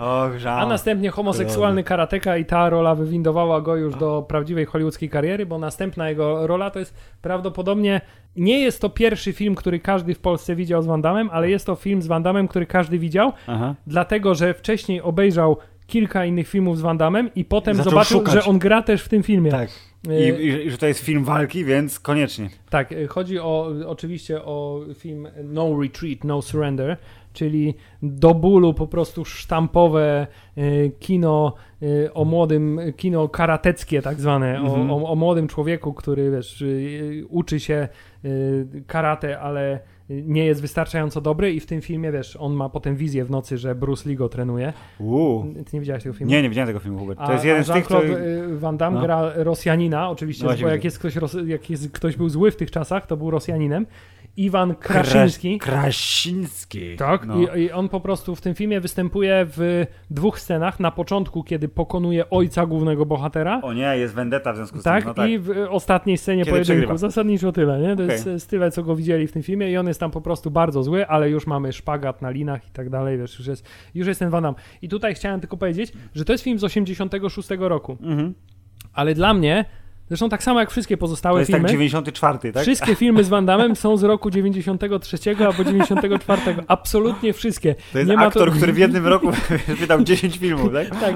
Och, żal. a następnie homoseksualny karateka i ta rola wywindowała go już do prawdziwej hollywoodzkiej kariery, bo następna jego rola to jest prawdopodobnie nie jest to pierwszy film, który każdy w Polsce widział z Van Damme, ale jest to film z Van Damme, który każdy widział, Aha. dlatego że wcześniej obejrzał kilka innych filmów z Van Damme i potem Zaczął zobaczył, szukać. że on gra też w tym filmie. Tak. Y, I, i, że to jest film walki, więc koniecznie. Tak, y, chodzi o oczywiście o film No Retreat, No Surrender, czyli do bólu po prostu sztampowe y, kino o młodym, kino karateckie tak zwane, Mhm. o, o, o młodym człowieku, który wiesz, uczy się karate, ale nie jest wystarczająco dobry i w tym filmie, wiesz, on ma potem wizję w nocy, że Bruce Lee go trenuje. Uuu. Ty nie widziałeś tego filmu? Nie, nie widziałem tego filmu, Hubert. To A, jest jeden z tych, który... Van Damme No. gra Rosjanina, oczywiście, No bo jak jest, ktoś, jak jest ktoś był zły w tych czasach, to był Rosjaninem. Iwan Kraszyński. Krasiński. Tak, No. I, i on po prostu w tym filmie występuje w dwóch scenach. Na początku, kiedy pokonuje ojca głównego bohatera. O nie, jest vendetta w związku z Tak, tym. No tak. i w ostatniej scenie Kiedy pojedynku. przegrywa. Zasadniczo tyle, nie? To Okej. jest, jest tyle, co go widzieli w tym filmie i on jest tam po prostu bardzo zły, ale już mamy szpagat na linach i tak dalej, wiesz, już jest, już jest ten Van Damme. I tutaj chciałem tylko powiedzieć, że to jest film z 86 roku. Mhm. Ale dla mnie Zresztą tak samo jak wszystkie To pozostałe jest filmy. tak 94, tak? Wszystkie filmy z Van Damme są z roku 93 albo 94. Absolutnie wszystkie. To jest Nie aktor, to- który w jednym roku wydał 10 filmów, tak? Tak,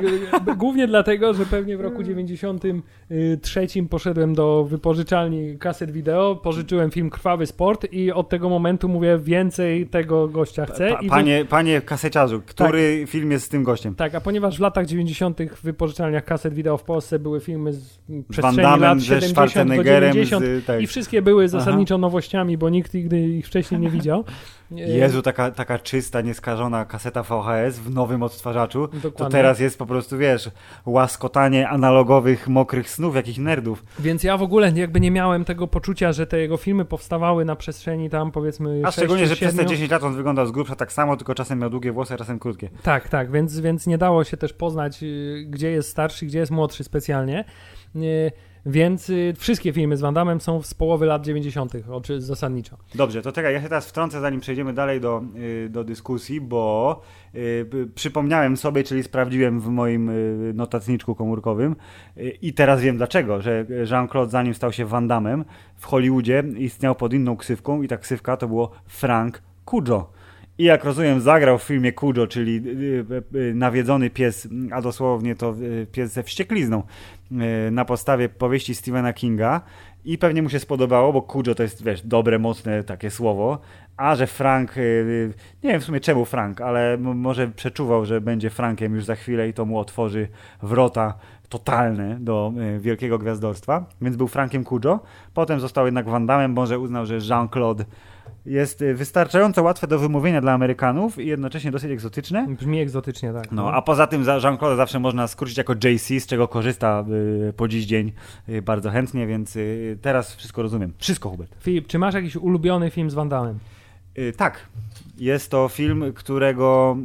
głównie dlatego, że pewnie w roku 93 poszedłem do wypożyczalni kaset wideo, pożyczyłem film Krwawy Sport i od tego momentu mówię więcej tego gościa chcę. Pa, I wy- panie, panie kaseciarzu, który film jest z tym gościem? Tak, a ponieważ w latach 90. w wypożyczalniach kaset wideo w Polsce były filmy z przestrzeni lat ze 70 do Schwarzeneggerem, 90 z, tak. i wszystkie były zasadniczo nowościami, bo nikt nigdy ich wcześniej nie widział. Jezu, taka, taka czysta, nieskażona kaseta VHS w nowym odtwarzaczu. To Dokładnie. teraz jest po prostu, wiesz, łaskotanie analogowych, mokrych snów, jakich nerdów. Więc ja w ogóle jakby nie miałem tego poczucia, że te jego filmy powstawały na przestrzeni tam powiedzmy A szczególnie, że przez te 6-7. 10 lat on wyglądał z grubsza tak samo, tylko czasem miał długie włosy, a czasem krótkie. Tak, tak, więc, więc nie dało się też poznać, y, gdzie jest starszy, gdzie jest młodszy specjalnie. Więc y, wszystkie filmy z Van Damme są z połowy lat 90. oczy zasadniczo. Dobrze, to czekaj, ja się teraz wtrącę, zanim przejdziemy dalej do, y, do dyskusji, bo y, przypomniałem sobie, czyli sprawdziłem w moim notatniczku komórkowym i teraz wiem dlaczego, że Jean-Claude zanim stał się Van Damme w Hollywoodzie istniał pod inną ksywką i ta ksywka to było Frank Cujo. I jak rozumiem, zagrał w filmie Cujo, czyli y, y, y, nawiedzony pies, a dosłownie to pies ze wścieklizną, na podstawie powieści Stephena Kinga. I pewnie mu się spodobało, bo Cujo to jest, wiesz, dobre, mocne takie słowo. A że Frank, nie wiem w sumie czemu Frank, ale może przeczuwał, że będzie Frankiem już za chwilę i to mu otworzy wrota totalne do wielkiego gwiazdorstwa. Więc był Frankiem Cujo. Potem został jednak Van Damme, może uznał, że Jean-Claude jest y, wystarczająco łatwe do wymówienia dla Amerykanów i jednocześnie dosyć egzotyczne. Brzmi egzotycznie, tak. No, a poza tym za Jean-Claude zawsze można skrócić jako JC, z czego korzysta y, po dziś dzień y, bardzo chętnie, więc y, teraz wszystko rozumiem. Wszystko, Hubert. Filip, czy masz jakiś ulubiony film z Van Damme? Tak, jest to film, którego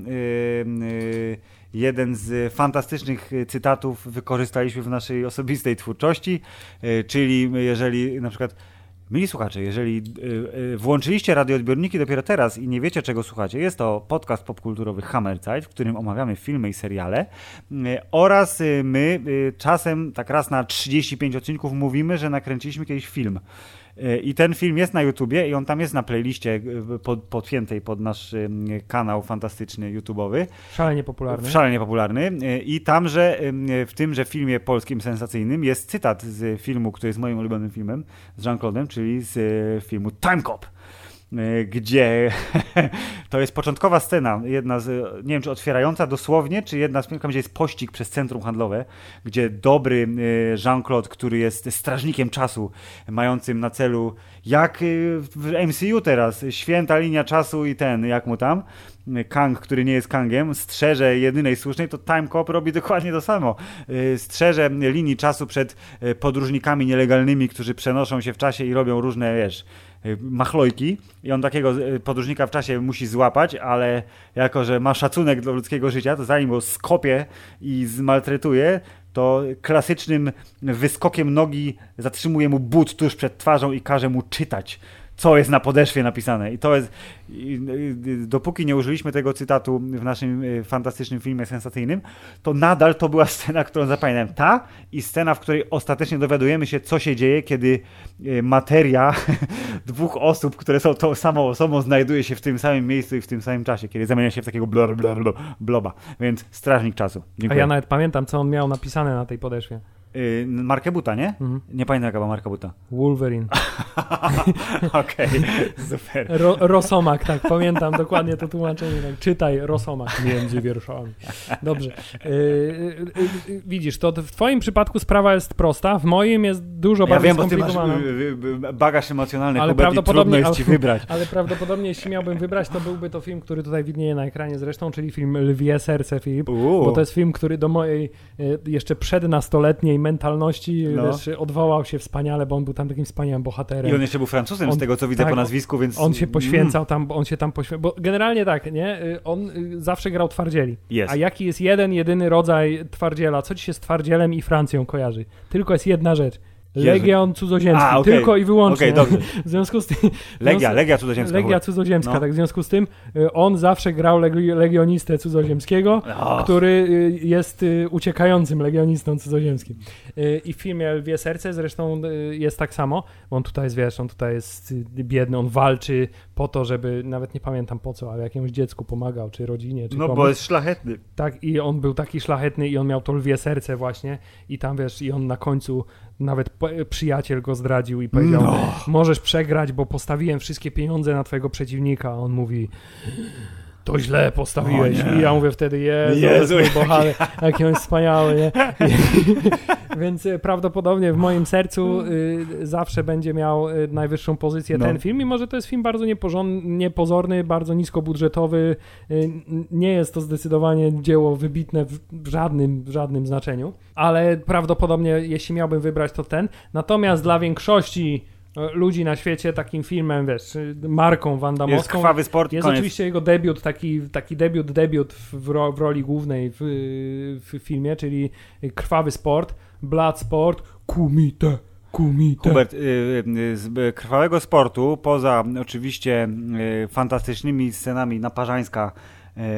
jeden z fantastycznych cytatów wykorzystaliśmy w naszej osobistej twórczości, czyli jeżeli na przykład Mili słuchacze, jeżeli y, y, włączyliście radioodbiorniki dopiero teraz i nie wiecie czego słuchacie, jest to podcast popkulturowy Hammerzeit, w którym omawiamy filmy i seriale y, oraz my czasem tak raz na 35 odcinków mówimy, że nakręciliśmy kiedyś film. I ten film jest na YouTubie i on tam jest na playliście pod, podpiętej pod nasz y, kanał fantastyczny YouTubeowy. Szalenie popularny. Szalenie popularny. Y, I tamże y, w tymże filmie polskim sensacyjnym jest cytat z filmu, który jest moim ulubionym filmem z Jean-Claude'em, czyli z filmu Time Cop. Y, Gdzie to jest początkowa scena, jedna z, nie wiem czy otwierająca dosłownie, czy jedna z tam gdzie jest pościg przez centrum handlowe, gdzie dobry y, Jean-Claude, który jest strażnikiem czasu, mającym na celu, jak y, w MCU teraz, święta linia czasu i ten, jak mu tam, Kang, który nie jest Kangiem, strzeże jedynej słusznej, to Time Cop robi dokładnie to samo. Strzeże linii czasu przed podróżnikami nielegalnymi, którzy przenoszą się w czasie i robią różne, wiesz, machlojki i on takiego y, podróżnika w czasie musi złapać, ale jako, że ma szacunek do ludzkiego życia, to zanim go skopie i zmaltretuje, to klasycznym wyskokiem nogi zatrzymuje mu but tuż przed twarzą i każe mu czytać co jest na podeszwie napisane. I to jest. i- i- Dopóki nie użyliśmy tego cytatu w naszym y, fantastycznym filmie sensacyjnym, to nadal to była scena, którą zapamiętałem. Ta i scena, w której ostatecznie dowiadujemy się, co się dzieje, kiedy y, materia dwóch osób, które są tą samą osobą, znajduje się w tym samym miejscu i w tym samym czasie, kiedy zamienia się w takiego blor, blor, blor, bloba. Więc strażnik czasu. A Dziękuję. ja nawet pamiętam, co on miał napisane na tej podeszwie. Y, markę buta, nie? Mhm. Nie pamiętam, jaka była marka buta. Wolverine. Okej, super. Ro, Rosomak, tak, pamiętam dokładnie to tłumaczenie. Tak. Czytaj Rosomak między wierszami. Dobrze. Yy, yy, yy, widzisz, to w twoim przypadku sprawa jest prosta, w moim jest dużo Ja bardziej wiem, bo ty masz skomplikowana. y, y, bagaż emocjonalny, Ale i trudno prawdopodobnie- jest ci wybrać. Ale prawdopodobnie, jeśli miałbym wybrać, to byłby to film, który tutaj widnieje na ekranie zresztą, czyli film Lwie Serce, Filip. Uuu. Bo to jest film, który do mojej jeszcze przednastoletniej mentalności No. wiesz, odwołał się wspaniale, bo on był tam takim wspaniałym bohaterem. I on jeszcze był Francuzem, z On- tego co widzę tak, po nazwisku, więc... On się Mm, poświęcał tam, on się tam poświęcał, bo generalnie tak, nie? Y, On y, zawsze grał twardzieli. Jest. A jaki jest jeden, jedyny rodzaj twardziela? Co ci się z twardzielem i Francją kojarzy? Tylko jest jedna rzecz. Legion cudzoziemski, A, okej. tylko i wyłącznie. Dobrze. W związku z tym... Legia, Legia cudzoziemska. Legia cudzoziemska, No. tak. W związku z tym y, on zawsze grał legi- legionistę cudzoziemskiego, Och. który y, jest y, uciekającym legionistą cudzoziemskim. I w filmie Lwie Serce zresztą jest tak samo, on tutaj jest, wiesz, on tutaj jest biedny, on walczy po to, żeby, nawet nie pamiętam po co, ale jakiemuś dziecku pomagał, czy rodzinie, czy No komuś. bo jest szlachetny. Tak, i on był taki szlachetny i on miał to lwie serce właśnie i tam, wiesz, i on na końcu nawet przyjaciel go zdradził i powiedział, No. możesz przegrać, bo postawiłem wszystkie pieniądze na twojego przeciwnika. A on mówi, to źle postawiłeś. I ja mówię wtedy, Jezu, Jezu, Jezu mój jaki- on jest wspaniały, nie? Więc e, prawdopodobnie w moim sercu y, zawsze będzie miał y, najwyższą pozycję No. ten film, mimo że to jest film bardzo niepozorny, bardzo niskobudżetowy. y, Nie jest to zdecydowanie dzieło wybitne w żadnym, w żadnym znaczeniu, ale prawdopodobnie jeśli miałbym wybrać to ten. Natomiast dla większości ludzi na świecie takim filmem, wiesz, marką Jest wandamowską krwawy sport, jest koniec. oczywiście jego debiut, taki, taki debiut, debiut w, ro, w roli głównej w, w filmie, czyli Krwawy Sport, Blood Sport, Kumite, Kumite. Hubert, y, y, z y, krwawego sportu, poza oczywiście fantastycznymi scenami naparzańska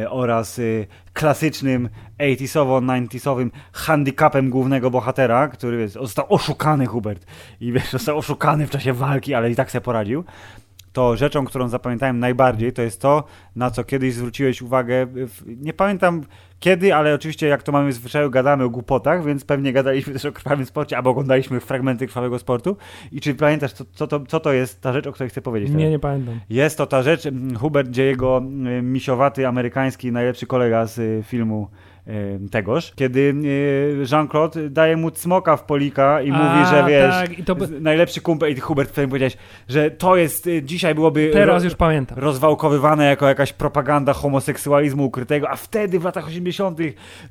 oraz y, klasycznym 80-90-owym handicapem głównego bohatera, który został oszukany, Hubert, i wiesz, został oszukany w czasie walki, ale i tak sobie poradził, to rzeczą, którą zapamiętałem najbardziej, to jest to, na co kiedyś zwróciłeś uwagę, nie pamiętam kiedy, ale oczywiście jak to mamy w zwyczaju, gadamy o głupotach, więc pewnie gadaliśmy też o krwawym sporcie, albo oglądaliśmy fragmenty krwawego sportu. I czy pamiętasz, co, co, to, co to jest ta rzecz, o której chcę powiedzieć? Nie, teraz? nie pamiętam. Jest to ta rzecz, mm, Hubert, gdzie jego mm, misiowaty amerykański najlepszy kolega z y, filmu y, tegoż, kiedy y, Jean-Claude daje mu cmoka w polika i mówi, A, że wiesz, tak, by- najlepszy kumpel, i Hubert wtedy powiedziałeś, że to jest, y, dzisiaj byłoby Teraz ro- już pamiętam. rozwałkowywane jako jakaś propaganda homoseksualizmu ukrytego, a wtedy w latach 80.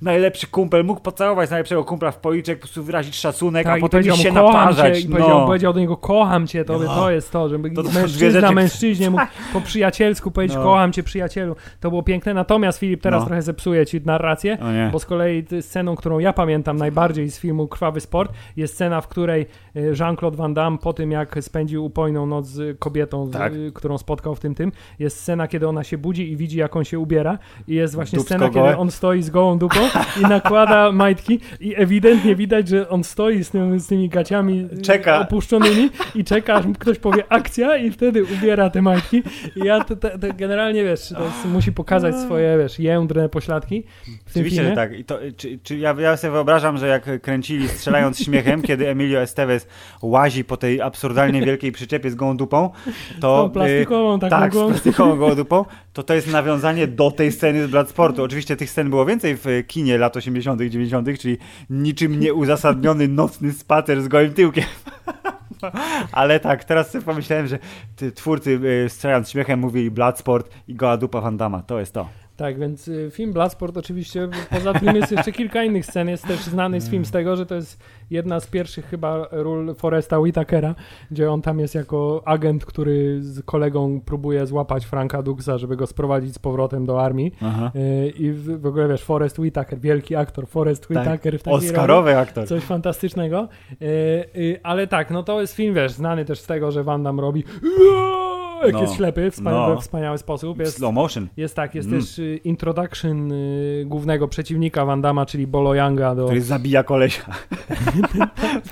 najlepszy kumpel mógł pocałować najlepszego kumpla w policzek, po prostu wyrazić szacunek, a Tak, i potem się naparzać. cię, i powiedział, no. powiedział do niego, kocham cię, to, No. to jest to, żeby To mężczyzna rzeczy- mężczyźnie mógł po przyjacielsku powiedzieć, No. kocham cię, przyjacielu. To było piękne, natomiast Filip, teraz No. trochę zepsuje ci narrację. Bo z kolei sceną, którą ja pamiętam najbardziej z filmu Krwawy Sport, jest scena, w której y, Jean-Claude Van Damme po tym, jak spędził upojną noc z kobietą, z, Tak. y, którą spotkał w tym tym, jest scena, kiedy ona się budzi i widzi, jak on się ubiera i jest właśnie Dupsko scena, gołe. kiedy on stoi z gołą dupą i nakłada majtki i ewidentnie widać, że on stoi z, tym, z tymi gaciami y, Czeka. opuszczonymi i czeka, aż ktoś powie akcja i wtedy ubiera te majtki i ja to, to, to generalnie, wiesz, to jest, musi pokazać swoje, wiesz, jędrne pośladki w tym Oczywiście, filmie. że tak. I to, czy, czy ja, ja sobie wyobrażam, że jak kręcili strzelając śmiechem, kiedy Emilio Estevez łazi po tej absurdalnie wielkiej przyczepie z gołą dupą, to... Plastikową y, taką tak, z plastikową gołą dupą, to to jest nawiązanie do tej sceny z Bloodsportu. Oczywiście tych scen było więcej w kinie lat 80 90 czyli niczym nieuzasadniony nocny spacer z gołym tyłkiem. Ale tak, teraz sobie pomyślałem, że ty, twórcy y, strzelając śmiechem mówili Bloodsport i goła dupa Van Damme. To jest to. Tak, więc y, film Bloodsport oczywiście, poza tym jest jeszcze kilka innych scen, jest też znany z film z tego, że to jest jedna z pierwszych chyba ról Foresta Whitakera, gdzie on tam jest jako agent, który z kolegą próbuje złapać Franka Duxa, żeby go sprowadzić z powrotem do armii Aha. Y, i w, ogóle wiesz, Forest Whitaker, wielki aktor, Forest Whitaker w takiej roli. Oscarowy aktor. Coś fantastycznego. Y, ale tak, no to jest film, wiesz, znany też z tego, że Van Damme robi No. jest ślepy w wspania- No. wspaniały sposób. Jest, Slow motion. jest tak, jest Mm. też y, introduction y, głównego przeciwnika Van Damma, czyli Bolo Younga do... Który zabija kolesia.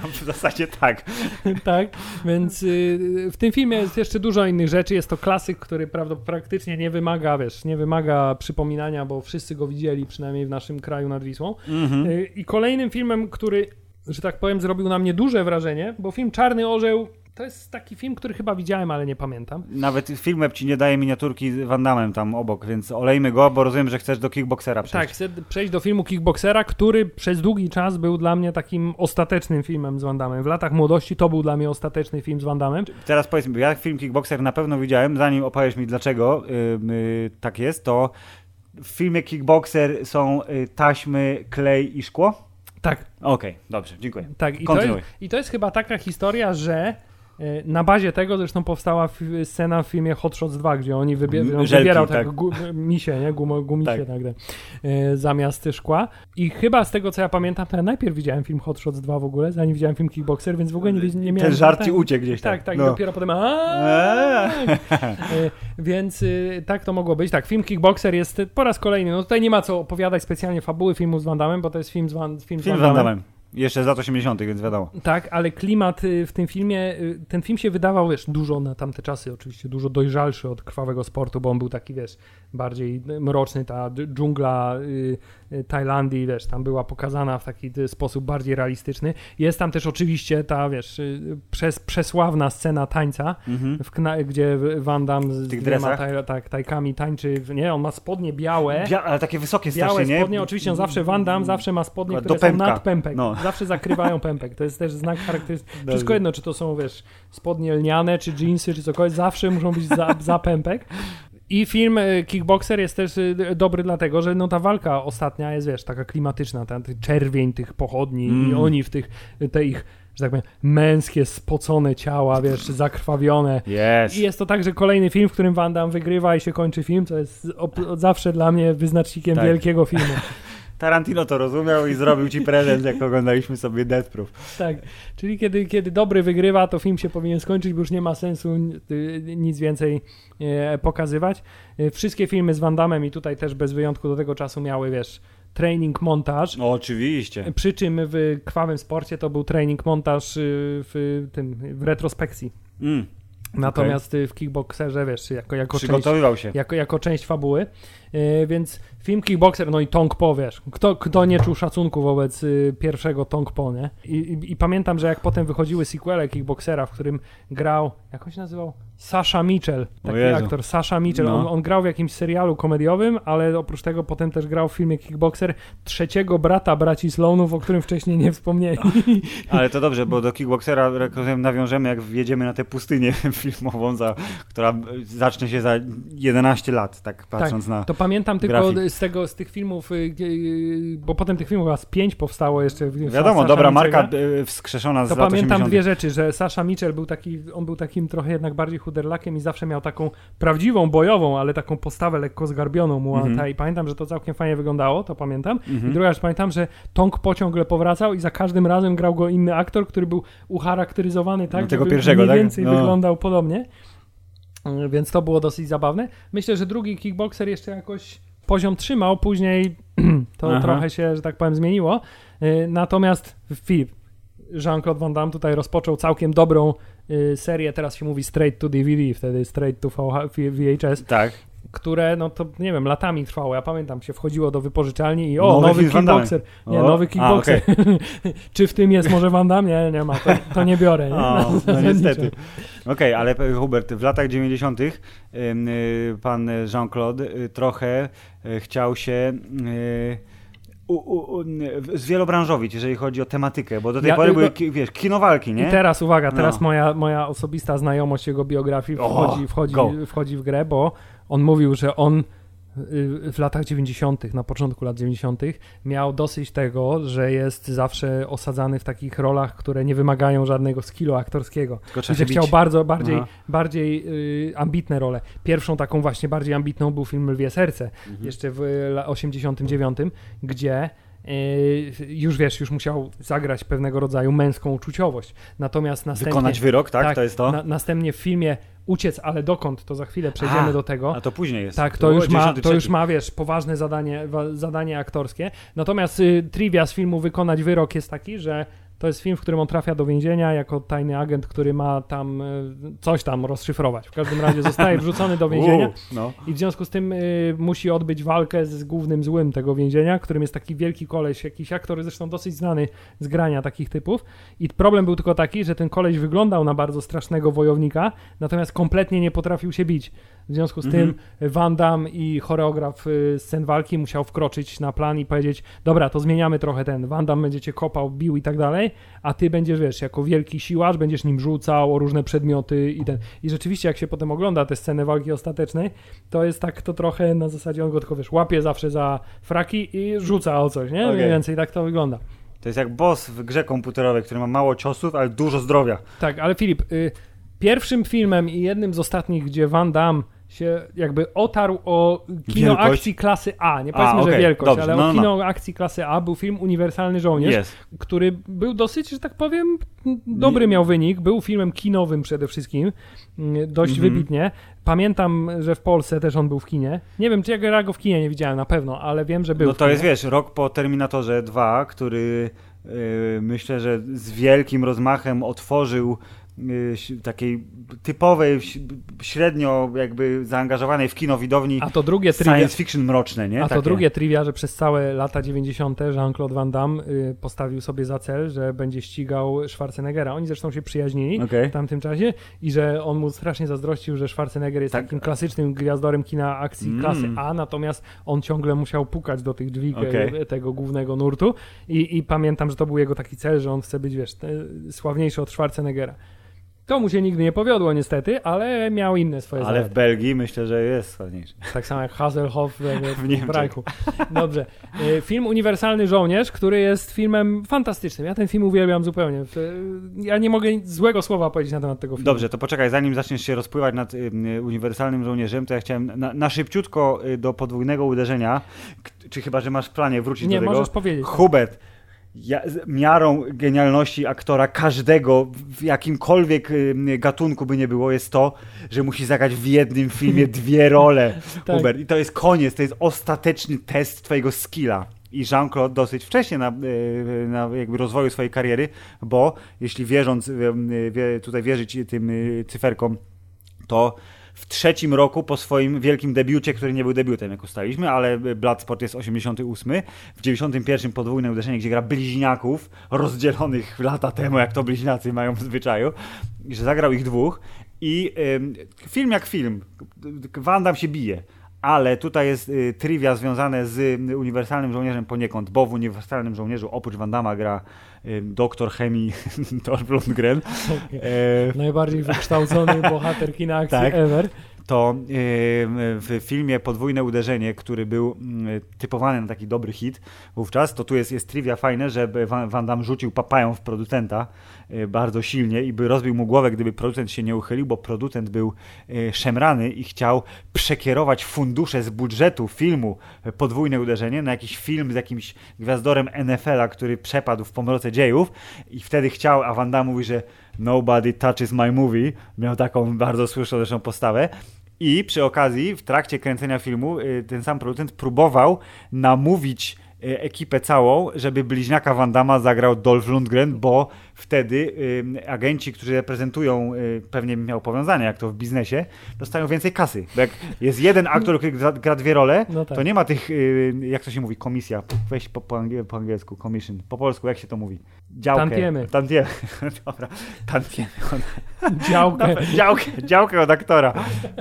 No, w zasadzie tak. tak, więc y, w tym filmie jest jeszcze dużo innych rzeczy. Jest to klasyk, który praktycznie nie wymaga, wiesz, nie wymaga przypominania, bo wszyscy go widzieli, przynajmniej w naszym kraju nad Wisłą. Mhm. Y, I kolejnym filmem, który, że tak powiem, zrobił na mnie duże wrażenie, bo film Czarny Orzeł to jest taki film, który chyba widziałem, ale nie pamiętam. Nawet Filmweb ci nie daje miniaturki z Van Damme tam obok, więc olejmy go, bo rozumiem, że chcesz do kickboxera przejść. Tak, chcę przejść do filmu Kickboxera, który przez długi czas był dla mnie takim ostatecznym filmem z Van Damme. W latach młodości to był dla mnie ostateczny film z Van Damme. Teraz powiedz mi, ja film Kickboxer na pewno widziałem, zanim opowiesz mi dlaczego ym, y, tak jest, to w filmie Kickboxer są y, taśmy, klej i szkło? Tak, Okej, dobrze, dziękuję. tak. I to, jest, I to jest chyba taka historia, że Na bazie tego zresztą powstała scena w filmie Hot Shots 2, gdzie oni wybie- M- on żelki, wybierał tak. tak, gu- misie, nie? Gumo, gumisie Tak. tak. e, zamiast szkła. I chyba z tego co ja pamiętam, to ja najpierw widziałem film Hot Shots 2 w ogóle, zanim widziałem film Kickboxer, więc w ogóle nie, nie miałem... Ten żart ci uciekł gdzieś tam. Tak, tak, No. dopiero potem. E, Więc y, tak to mogło być. Tak, film Kickboxer jest po raz kolejny. No tutaj nie ma co opowiadać specjalnie fabuły filmu z Van Damme, bo to jest film z Van, film z Van Damme. Jeszcze z lat 80., więc wiadomo. Tak, ale klimat y, w tym filmie, y, ten film się wydawał, wiesz, dużo na tamte czasy, oczywiście dużo dojrzalszy od krwawego sportu, bo on był taki, wiesz, bardziej mroczny, ta dżungla y, Tajlandii, wiesz, tam była pokazana w taki y, sposób bardziej realistyczny. Jest tam też oczywiście ta, wiesz, y, przez, przesławna scena tańca, Mhm. w gdzie Van Damme z tych dresach? taj, tak, tajkami tańczy, nie, on ma spodnie białe, Bia- ale takie wysokie Białe strasznie, nie? spodnie, oczywiście on zawsze Van Damme zawsze ma spodnie, Do które pępka. są nad pępek. No. Zawsze zakrywają pępek. To jest też znak charakterystyczny. Wszystko jedno, czy to są, wiesz, spodnie lniane, czy jeansy, czy cokolwiek, zawsze muszą być za, za pępek. I film e, Kickboxer jest też e, dobry dlatego, że no ta walka ostatnia jest, wiesz, taka klimatyczna, ten, czerwień tych pochodni i Mm. oni w tych, te ich, że tak powiem, męskie, spocone ciała, wiesz, zakrwawione. Jest. I jest to także kolejny film, w którym Van Damme wygrywa i się kończy film, co jest zawsze dla mnie wyznacznikiem Tak. wielkiego filmu. Tarantino to rozumiał i zrobił ci prezent, jak oglądaliśmy sobie Death Proof. Tak, czyli kiedy, kiedy dobry wygrywa, to film się powinien skończyć, bo już nie ma sensu y, nic więcej e, pokazywać. E, Wszystkie filmy z Van Damme i tutaj też bez wyjątku do tego czasu miały, wiesz, training montaż. No, oczywiście. Przy czym w krwawym sporcie to był training montaż y, w tym w retrospekcji. Mm. Natomiast y, w kickboxerze, wiesz, jako, jako część Przygotowywał się. jako, jako część fabuły. E, więc film Kickboxer, no i Tong Po, wiesz, kto, kto nie czuł szacunku wobec y, pierwszego Tong Po, nie? I, i, I pamiętam, że jak potem wychodziły sequele Kickboxera, w którym grał, jak on się nazywał? Sasha Mitchell, taki aktor, Sasha Mitchell. No. On, on grał w jakimś serialu komediowym, ale oprócz tego potem też grał w filmie Kickboxer trzeciego brata braci Sloanów, o którym wcześniej nie wspomnieli. Ale to dobrze, bo do kickboxera rozumiem, nawiążemy, jak wjedziemy na tę pustynię filmową, za, która zacznie się za 11 lat, tak patrząc na... To pamiętam tylko grafik. z tego, z tych filmów, y, y, bo potem tych filmów chyba z pięć powstało jeszcze. w- Wiadomo, dobra Mitchella. marka y, wskrzeszona z To pamiętam 80. dwie rzeczy, że Sasha Mitchell był taki, on był takim trochę jednak bardziej chuderlakiem i zawsze miał taką prawdziwą, bojową, ale taką postawę lekko zgarbioną mu Mhm. i pamiętam, że to całkiem fajnie wyglądało, to pamiętam. Mhm. I druga rzecz, pamiętam, że Tong Po ciągle powracał i za każdym razem grał go inny aktor, który był ucharakteryzowany tak, No, tego żeby pierwszego, mniej tak? więcej No. wyglądał podobnie. Y, Więc to było dosyć zabawne. Myślę, że drugi kickboxer jeszcze jakoś poziom trzymał, później to Aha. trochę się, że tak powiem, zmieniło. Y, Natomiast Filip, Jean-Claude Van Damme tutaj rozpoczął całkiem dobrą serię, teraz się mówi straight to DVD, wtedy straight to VH VHS, Tak. które, no to nie wiem, latami trwało. Ja pamiętam, się wchodziło do wypożyczalni i o, Nowy nowy Damme. kickboxer. Nie, O, nowy a, kickboxer. Czy w tym jest może Van Damme? Nie, nie ma, to, to nie biorę. Nie? O, no niestety. Okej, ale e, Hubert, w latach 90. ym, y, pan Jean-Claude y, trochę y, chciał się y, u, u, u, zwielobrążowić, jeżeli chodzi o tematykę, bo do tej Ja- pory y, były, no- wiesz, kinowalki, nie? I teraz uwaga, teraz No. moja, moja osobista znajomość jego biografii wchodzi, wchodzi, go. wchodzi w grę, bo on mówił, że on w latach 90., na początku lat 90., miał dosyć tego, że jest zawsze osadzany w takich rolach, które nie wymagają żadnego skillu aktorskiego. I że chciał bić. bardzo, bardziej, Aha. bardziej y, ambitne role. Pierwszą taką właśnie bardziej ambitną był film Lwie Serce, Mhm. jeszcze w y, la- 89, gdzie y, już wiesz, już musiał zagrać pewnego rodzaju męską uczuciowość. Natomiast następnie... Wykonać wyrok, tak? To jest to? Na, następnie w filmie Uciec, ale dokąd, to za chwilę przejdziemy A, do tego. A to później jest. Tak, to było już, ma, to 93. już ma, wiesz, poważne zadanie, zadanie aktorskie. Natomiast y, trivia z filmu Wykonać Wyrok jest taki, że to jest film, w którym on trafia do więzienia jako tajny agent, który ma tam y, coś tam rozszyfrować. W każdym razie zostaje wrzucony do więzienia U, no. i w związku z tym y, musi odbyć walkę z głównym złym tego więzienia, którym jest taki wielki koleś, jakiś aktor zresztą dosyć znany z grania takich typów. I problem był tylko taki, że ten koleś wyglądał na bardzo strasznego wojownika, natomiast kompletnie nie potrafił się bić. W związku z Mhm. tym Van Damme i choreograf y, scen walki musiał wkroczyć na plan i powiedzieć, dobra, to zmieniamy trochę ten, Van Damme będzie cię kopał, bił i tak dalej, a ty będziesz, wiesz, jako wielki siłacz, będziesz nim rzucał o różne przedmioty i ten. I rzeczywiście, jak się potem ogląda tę scenę walki ostatecznej, to jest tak to trochę na zasadzie, on go tylko, wiesz, łapie zawsze za fraki i rzuca o coś, nie? Okej. Mniej więcej tak to wygląda. To jest jak boss w grze komputerowej, który ma mało ciosów, ale dużo zdrowia. Tak, ale Filip, y, pierwszym filmem i jednym z ostatnich, gdzie Van Damme się jakby otarł o kino Wielkość? akcji klasy A. Nie powiedzmy, A, że okej, wielkość, dobrze, ale no, o no. kino akcji klasy A był film Uniwersalny Żołnierz, Jest. który był dosyć, że tak powiem, dobry miał wynik. Był filmem kinowym przede wszystkim, mm, dość Mhm. wybitnie. Pamiętam, że w Polsce też on był w kinie. Nie wiem, czy ja go w kinie nie widziałem na pewno, ale wiem, że był No to jest, wiesz, rok po Terminatorze 2, który yy, myślę, że z wielkim rozmachem otworzył takiej typowej, średnio jakby zaangażowanej w kino widowni A to drugie trivia, science fiction mroczne, nie? A to Takie. drugie trivia, że przez całe lata 90. Jean-Claude Van Damme y, postawił sobie za cel, że będzie ścigał Schwarzeneggera. Oni zresztą się przyjaźnili Okej. w tamtym czasie i że on mu strasznie zazdrościł, że Schwarzenegger jest Tak. takim klasycznym gwiazdorem kina akcji Mm. klasy A, natomiast on ciągle musiał pukać do tych drzwi e, tego głównego nurtu I, i pamiętam, że to był jego taki cel, że on chce być, wiesz, sławniejszy od Schwarzeneggera. To mu się nigdy nie powiodło niestety, ale miał inne swoje Ale zalety. w Belgii myślę, że jest ładniejszy. Tak samo jak Hasselhoff w, W. Dobrze. E, Film Uniwersalny Żołnierz, który jest filmem fantastycznym. Ja ten film uwielbiam zupełnie. Ja nie mogę złego słowa powiedzieć na temat tego filmu. Dobrze, to poczekaj, zanim zaczniesz się rozpływać nad uniwersalnym żołnierzem, to ja chciałem na, na szybciutko y, do podwójnego uderzenia, czy chyba, że masz w planie wrócić Nie, do tego? możesz powiedzieć. Hubert, ja, miarą genialności aktora każdego, w jakimkolwiek y, gatunku by nie było, jest to, że musi zagrać w jednym filmie dwie role. Tak. Hubert, i to jest koniec, to jest ostateczny test twojego skilla. I Jean-Claude dosyć wcześnie na, y, na jakby rozwoju swojej kariery, bo jeśli wierząc, y, tutaj wierzyć tym cyferkom, to w trzecim roku po swoim wielkim debiucie, który nie był debiutem, jak ustaliliśmy, ale Bloodsport jest 88, w 91 podwójne uderzenie, gdzie gra bliźniaków rozdzielonych lata temu, jak to bliźniacy mają w zwyczaju, że zagrał ich dwóch i ym, film jak film, Van Damme się bije, ale tutaj jest y, trivia związane z y, Uniwersalnym Żołnierzem poniekąd, bo w Uniwersalnym Żołnierzu oprócz Van Damme gra y, doktor chemii Dolph Lundgren. E, Najbardziej wykształcony bohater kina akcji Tak. ever. To w filmie Podwójne Uderzenie, który był y, typowany na taki dobry hit wówczas, to tu jest, jest trivia fajne, że Van, Van Damme rzucił papają w producenta y, bardzo silnie i by rozbił mu głowę, gdyby producent się nie uchylił, bo producent był y, szemrany i chciał przekierować fundusze z budżetu filmu Podwójne Uderzenie na jakiś film z jakimś gwiazdorem NFL-a, który przepadł w pomroce dziejów i wtedy chciał, a Van Damme mówi, że Nobody touches my movie. Miał taką bardzo słyszną zresztą postawę. I przy okazji, w trakcie kręcenia filmu, y, ten sam producent próbował namówić y, ekipę całą, żeby bliźniaka Van Damme zagrał Dolph Lundgren, bo wtedy y, agenci, którzy reprezentują, y, pewnie miał powiązania, jak to w biznesie, dostają więcej kasy. Bo jak jest jeden aktor, który gra, gra dwie role, No tak. to nie ma tych, y, jak to się mówi, komisja, weź po, po, angiel, po angielsku, commission, po polsku, jak się to mówi? Działkę. Tantiemy. Tantiemy. Dobra, tantiemy. Działkę. Działkę, działkę od aktora.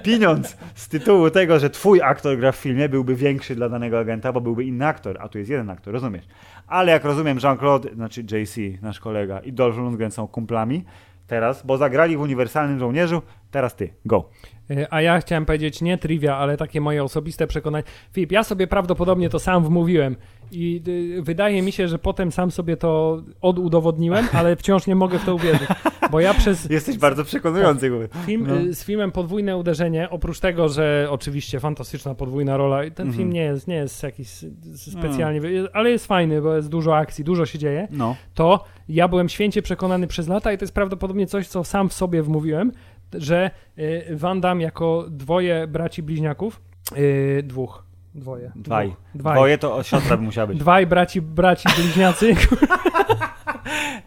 Pieniądz z tytułu tego, że twój aktor gra w filmie, byłby większy dla danego agenta, bo byłby inny aktor, a tu jest jeden aktor, rozumiesz? Ale jak rozumiem, Jean-Claude, znaczy JC, nasz kolega, i Dolph Lundgren są kumplami teraz, bo zagrali w Uniwersalnym Żołnierzu, teraz ty, go. E, A ja chciałem powiedzieć nie trivia, ale takie moje osobiste przekonanie. Filip, ja sobie prawdopodobnie to sam wmówiłem i y, wydaje mi się, że potem sam sobie to odudowodniłem, ale wciąż nie mogę w to uwierzyć, bo ja przez Jesteś bardzo przekonujący. film, No. y, z filmem Podwójne Uderzenie, oprócz tego, że oczywiście fantastyczna podwójna rola ten Mhm. film nie jest, nie jest jakiś s- specjalnie, ale jest fajny, bo jest dużo akcji, dużo się dzieje, No. to ja byłem święcie przekonany przez lata i to jest prawdopodobnie coś, co sam w sobie wmówiłem, że y, Van Damme jako dwoje braci bliźniaków, y, dwóch, dwoje, Dwaj. dwaj, Dwoje to siostra by musiała być. dwaj braci, braci bliźniacy,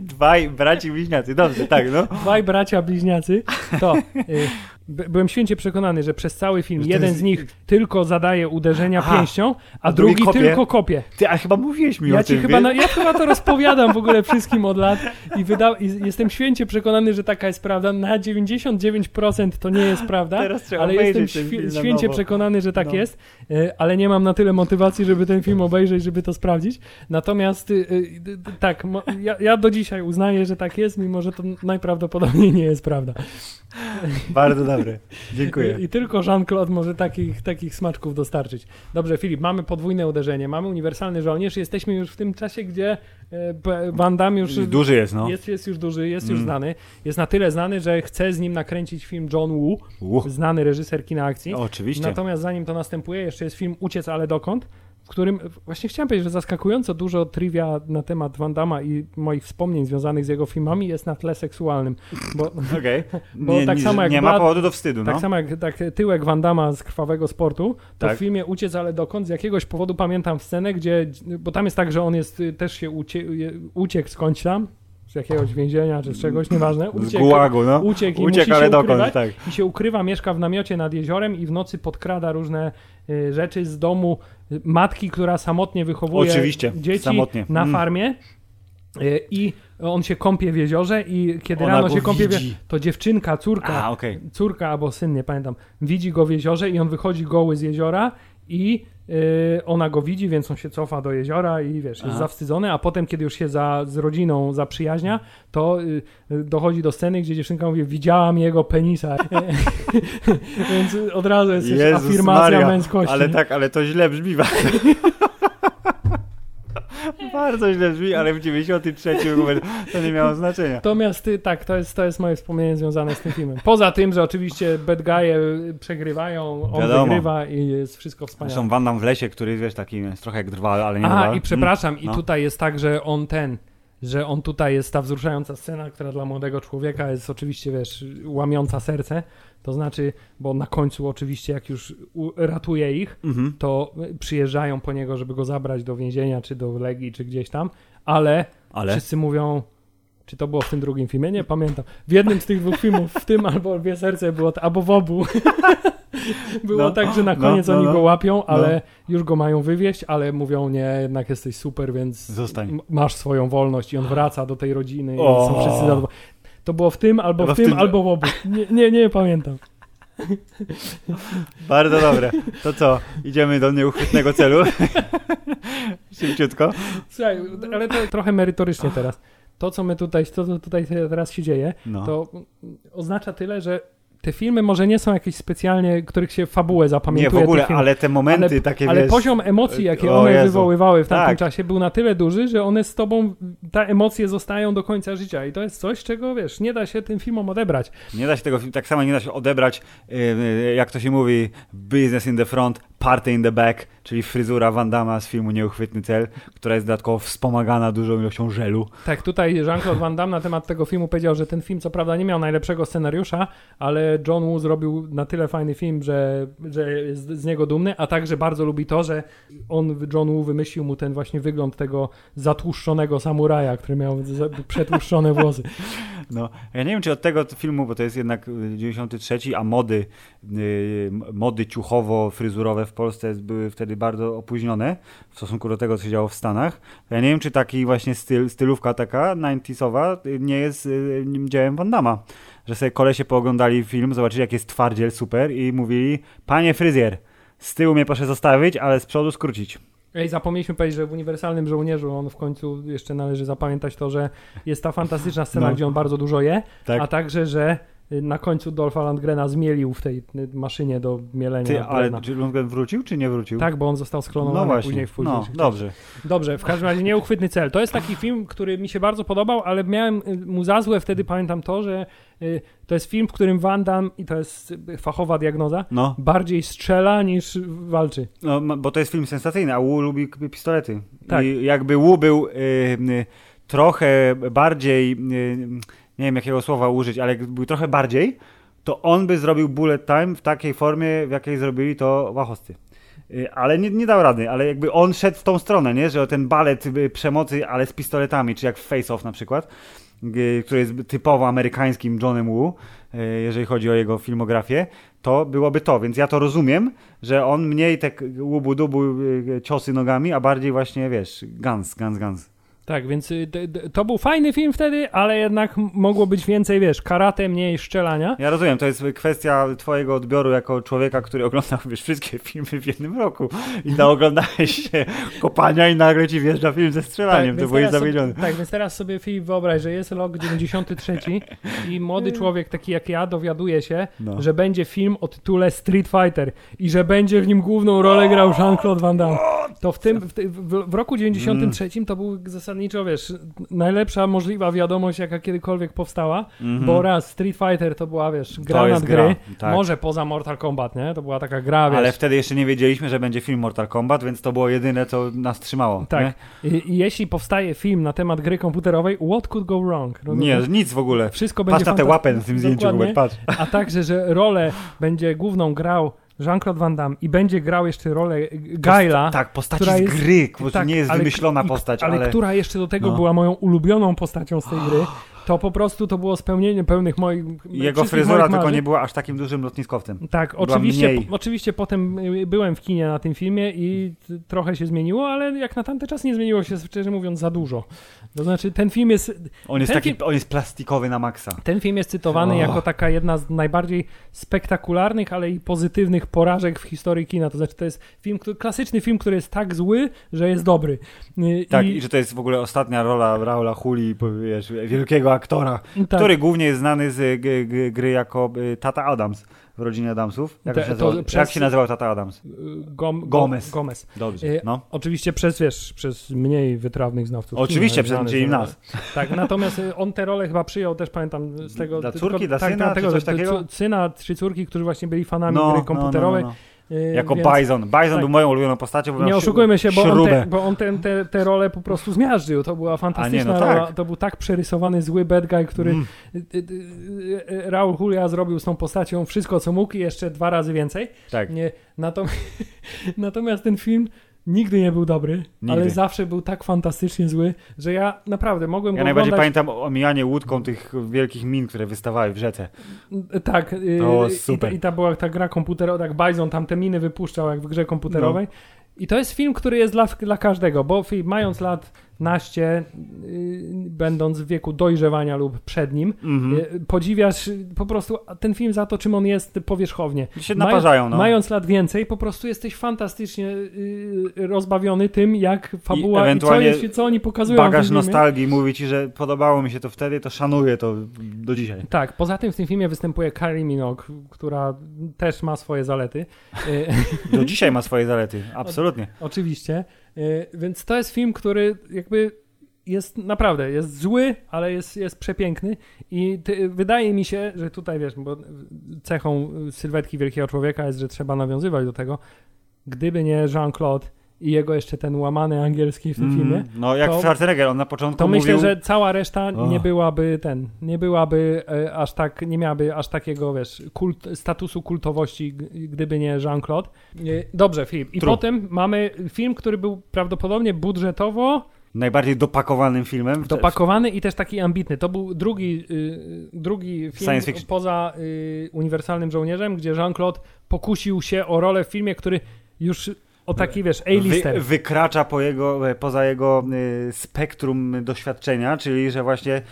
Dwaj braci bliźniacy, dobrze, tak, no. dwaj bracia bliźniacy, to y, byłem święcie przekonany, że przez cały film jeden jest- z nich tylko zadaje uderzenia Aha, pięścią, a, drugi kopie? tylko kopie. Ty, a chyba mówiłeś mi o Ja ci tym, chyba, na, ja chyba to rozpowiadam w ogóle wszystkim od lat i, wyda, i jestem święcie przekonany, że taka jest prawda. Na 99% to nie jest prawda, ale jestem na święcie przekonany, że tak No. jest, y, ale nie mam na tyle motywacji, żeby ten film obejrzeć, żeby to sprawdzić. Natomiast y, y, tak, ja, ja do dzisiaj uznaję, że tak jest, mimo że to najprawdopodobniej nie jest prawda. Bardzo dobre. Dziękuję. I, I, tylko Jean-Claude może takich, takich smaczków dostarczyć. Dobrze, Filip, mamy podwójne uderzenie, mamy uniwersalny żołnierz, jesteśmy już w tym czasie, gdzie e, Van Damme już... Duży jest, no. Jest, jest już duży, jest mm. już znany. Jest na tyle znany, że chce z nim nakręcić film John Woo, uh. znany reżyser kina akcji. oczywiście. Natomiast zanim to następuje, jeszcze jest film Uciec, ale dokąd? Którym właśnie chciałem powiedzieć, że zaskakująco dużo trivia na temat Van Damme i moich wspomnień związanych z jego filmami jest na tle seksualnym. Bo, okay. bo nie, tak samo jak nie ma powodu do wstydu. Tak no. samo jak tak, tyłek Van Damme z Krwawego Sportu, to tak. w filmie Uciec, ale dokąd z jakiegoś powodu pamiętam scenę, gdzie, bo tam jest tak, że on jest, też się ucie, uciekł skądś tam, z jakiegoś więzienia czy z czegoś, nieważne. Uciekł, z gułagu, no. Uciekł i Uciekł, ale dokąd, tak. I się ukrywa, mieszka w namiocie nad jeziorem i w nocy podkrada różne y, rzeczy z domu matki, która samotnie wychowuje Oczywiście, dzieci samotnie. na mm. farmie. Y, I on się kąpie w jeziorze i kiedy Ona rano się kąpie, widzi. to dziewczynka, córka, A, okay. córka albo syn, nie pamiętam, widzi go w jeziorze i on wychodzi goły z jeziora i ona go widzi, więc on się cofa do jeziora i wiesz, jest Aha. zawstydzony, a potem, kiedy już się za, z rodziną zaprzyjaźnia, to yy, dochodzi do sceny, gdzie dziewczynka mówi, widziałam jego penisa. więc od razu jest Jezus afirmacja Maria, męskości. Ale tak, ale to źle brzmi. Bardzo źle brzmi, ale w 93 to nie miało znaczenia. Natomiast tak, to jest, to jest moje wspomnienie związane z tym filmem. Poza tym, że oczywiście bad guy'e przegrywają, on Wiadomo. wygrywa i jest wszystko wspaniałe. Zresztą Van Damme w lesie, który jest taki jest trochę jak drwal, ale nie A, i przepraszam, i no. tutaj jest tak, że on ten że on tutaj jest ta wzruszająca scena, która dla młodego człowieka jest oczywiście, wiesz, łamiąca serce. To znaczy, bo na końcu oczywiście, jak już ratuje ich, mhm. to przyjeżdżają po niego, żeby go zabrać do więzienia, czy do Legii, czy gdzieś tam, ale, ale? wszyscy mówią, czy to było w tym drugim filmie? Nie pamiętam. W jednym z tych dwóch filmów, w tym albo Lwie Serce było, albo w obu. było no, tak, że na no, koniec no, oni no, go łapią, ale no. już go mają wywieźć, ale mówią, nie, jednak jesteś super, więc Zostań. masz swoją wolność i on wraca do tej rodziny i są wszyscy zadowoleni. To było w tym, albo w tym, w tym, albo w obu. Nie, nie, nie pamiętam. Bardzo dobre. To co? Idziemy do nieuchwytnego celu? Szybciutko. Słuchaj, ale to trochę merytorycznie teraz to, co my tutaj, to, co tutaj teraz się dzieje, no. to oznacza tyle, że te filmy może nie są jakieś specjalnie, których się fabułę zapamiętuje. Nie, w ogóle, ale te momenty ale, takie, Ale wiesz, poziom emocji, jakie one Jezu. wywoływały w tamtym tak. czasie, był na tyle duży, że one z tobą, te emocje zostają do końca życia i to jest coś, czego, wiesz, nie da się tym filmom odebrać. Nie da się tego, tak samo nie da się odebrać, yy, jak to się mówi, business in the front, party in the back, czyli fryzura Van Damme z filmu Nieuchwytny Cel, która jest dodatkowo wspomagana dużą ilością żelu. Tak, tutaj Jean-Claude Van Damme na temat tego filmu powiedział, że ten film co prawda nie miał najlepszego scenariusza, ale John Woo zrobił na tyle fajny film, że, że jest z niego dumny, a także bardzo lubi to, że on, John Woo wymyślił mu ten właśnie wygląd tego zatłuszczonego samuraja, który miał przetłuszczone włosy. No, ja nie wiem, czy od tego filmu, bo to jest jednak 93, a mody, yy, mody ciuchowo-fryzurowe w Polsce były wtedy bardzo opóźnione w stosunku do tego, co się działo w Stanach. Ja nie wiem, czy taki właśnie styl, stylówka taka 90sowa nie jest yy, dziełem Van Damme. Że sobie kolesie pooglądali film, zobaczyli jak jest twardziel, super i mówili, panie fryzjer, z tyłu mnie proszę zostawić, ale z przodu skrócić. Ej, zapomnieliśmy powiedzieć, że w Uniwersalnym Żołnierzu on w końcu jeszcze należy zapamiętać to, że jest ta fantastyczna scena, no. gdzie on bardzo dużo je, tak. a także, że y, na końcu Dolfa Landgrena zmielił w tej y, maszynie do mielenia. Ty, ale czy Landgren wrócił, czy nie wrócił? Tak, bo on został sklonowany no później w późniejszych. No, dobrze. Dobrze, w każdym razie nieuchwytny cel. To jest taki film, który mi się bardzo podobał, ale miałem y, mu za złe wtedy, pamiętam to, że to jest film, w którym Van Damme, i to jest fachowa diagnoza, no. bardziej strzela niż walczy. No, bo to jest film sensacyjny, a Wu lubi pistolety. Tak. I jakby Wu był y, trochę bardziej, y, nie wiem jakiego słowa użyć, ale był trochę bardziej, to on by zrobił bullet time w takiej formie, w jakiej zrobili to Wachowscy y, ale nie, nie dał rady, ale jakby on szedł w tą stronę, nie? że ten balet przemocy, ale z pistoletami, czy jak w Face Off na przykład, który jest typowo amerykańskim Johnem Woo, e, jeżeli chodzi o jego filmografię, to byłoby to. Więc ja to rozumiem, że on mniej te łubu-dubu e, ciosy nogami, a bardziej właśnie, wiesz, guns, guns, guns. Tak, więc y, to był fajny film wtedy, ale jednak mogło być więcej, wiesz, karate, mniej szczelania. Ja rozumiem, to jest kwestia twojego odbioru jako człowieka, który oglądał wiesz, wszystkie filmy w jednym roku i naoglądałeś się kopania i nagle ci wjeżdża film ze strzelaniem, to więc byłeś zawiedziony. Tak, więc teraz sobie Filip wyobraź, że jest rok 93 i młody człowiek taki jak ja dowiaduje się, No. że będzie film o tytule Street Fighter i że będzie w nim główną rolę grał Jean-Claude Van Damme. To w tym, w, ty- w, w roku 93 Mm. to był zasadniczo, wiesz, najlepsza możliwa wiadomość, jaka kiedykolwiek powstała, Mhm. bo raz Street Fighter to była, wiesz, gra nad gry, gra, tak. może poza Mortal Kombat, nie? To była taka gra, wiesz. Ale wtedy jeszcze nie wiedzieliśmy, że będzie film Mortal Kombat, więc to było jedyne, co nas trzymało. Tak. I, I jeśli powstaje film na temat gry komputerowej, what could go wrong? Nie, nie nic w ogóle. Wszystko będzie Patrz na fantastyczne. łapę na tym zdjęciu. Hubert, patrz. A także, że rolę będzie główną grał Jean-Claude Van Damme i będzie grał jeszcze rolę Gaila. Tak, postaci która z jest- gry, to tak, nie jest ale- wymyślona i- postać, ale, ale... która jeszcze do tego No. była moją ulubioną postacią z tej gry, to po prostu to było spełnienie pełnych moich Jego fryzura tylko nie była aż takim dużym lotniskowcem. Tak, była oczywiście, po, oczywiście potem y, byłem w kinie na tym filmie i trochę się zmieniło, ale jak na tamten czas nie zmieniło się, szczerze mówiąc, za dużo. To znaczy, ten film jest, On jest Ten taki, film- on jest plastikowy na maksa. ten film jest cytowany Och. jako taka jedna z najbardziej spektakularnych, ale i pozytywnych porażek w historii kina. To znaczy, to jest film, który, klasyczny film, który jest tak zły, że jest dobry. Y, Tak, i, że to jest w ogóle ostatnia rola Raula Huli, wiesz, wielkiego aktora, tak. który głównie jest znany z g, g, gry jako y, Tata Adams w rodzinie Adamsów. Jak, Te- się, nazywał, przez- jak się nazywał Tata Adams? Y, Gom, Gomez. Gomez. Dobrze, Y, no. Oczywiście przez, wiesz, przez mniej wytrawnych znawców. Oczywiście, przez- z- nas. Tak, natomiast y, on tę rolę chyba przyjął, też pamiętam z tego... Dla tylko- córki, dla tak, syna, dlatego, czy coś takiego? Syna, trzy córki, którzy właśnie byli fanami No, gry komputerowej. No, no, no. y, Jako więc- Bison. Bison tak. był moją ulubioną postacią. bo Nie oszukujmy się, bo on, śrubę. te, bo on te, te, te role po prostu zmiażdżył. To była fantastyczna no tak. rola. To był tak przerysowany zły bad guy, który Mm. y, y, y, Raul Julia zrobił z tą postacią wszystko, co mógł i jeszcze dwa razy więcej. Tak. Nie, natom- natomiast ten film nigdy nie był dobry, Nigdy. ale zawsze był tak fantastycznie zły, że ja naprawdę mogłem Ja go najbardziej oglądać... pamiętam omijanie łódką tych wielkich min, które wystawały w rzece. Tak, y, To i, super. i ta była ta gra komputerowa, tak Bison tam te miny wypuszczał jak w grze komputerowej. No. I to jest film, który jest dla, dla każdego, bo mając lat naście, y, będąc w wieku dojrzewania lub przed nim, Mhm. y, podziwiasz y, po prostu ten film za to, czym on jest powierzchownie. się Mając- naparzają, no. Mając lat więcej, po prostu jesteś fantastycznie rozbawiony tym, jak fabuła i, co, ewentualnie jest, co oni pokazują Bagaż nostalgii mówi ci, że podobało mi się to wtedy, to szanuję to do dzisiaj. Tak, poza tym w tym filmie występuje Carrie Minogue, która też ma swoje zalety. Do dzisiaj ma swoje zalety, absolutnie. Oczywiście. Y, Więc to jest film, który jakby jest naprawdę, jest zły, ale jest, jest przepiękny. I ty, wydaje mi się, że tutaj wiesz, bo cechą sylwetki wielkiego człowieka jest, że trzeba nawiązywać do tego, gdyby nie Jean-Claude i jego jeszcze ten łamany angielski w tym Mhm. filmie, No jak to- Schwarzenegger, on na początku to myślę, mówił... że cała reszta Och. nie byłaby ten, nie byłaby e, aż tak, nie miałaby aż takiego, wiesz, kult, statusu kultowości, gdyby nie Jean-Claude. E, Dobrze, Filip. I True. potem mamy film, który był prawdopodobnie budżetowo Najbardziej dopakowanym filmem. dopakowany i też taki ambitny. To był drugi, y, drugi film poza y, Uniwersalnym Żołnierzem, gdzie Jean-Claude pokusił się o rolę w filmie, który już o taki, wiesz, A-lister. Wy, wykracza po jego, e, poza jego y, spektrum doświadczenia, czyli że właśnie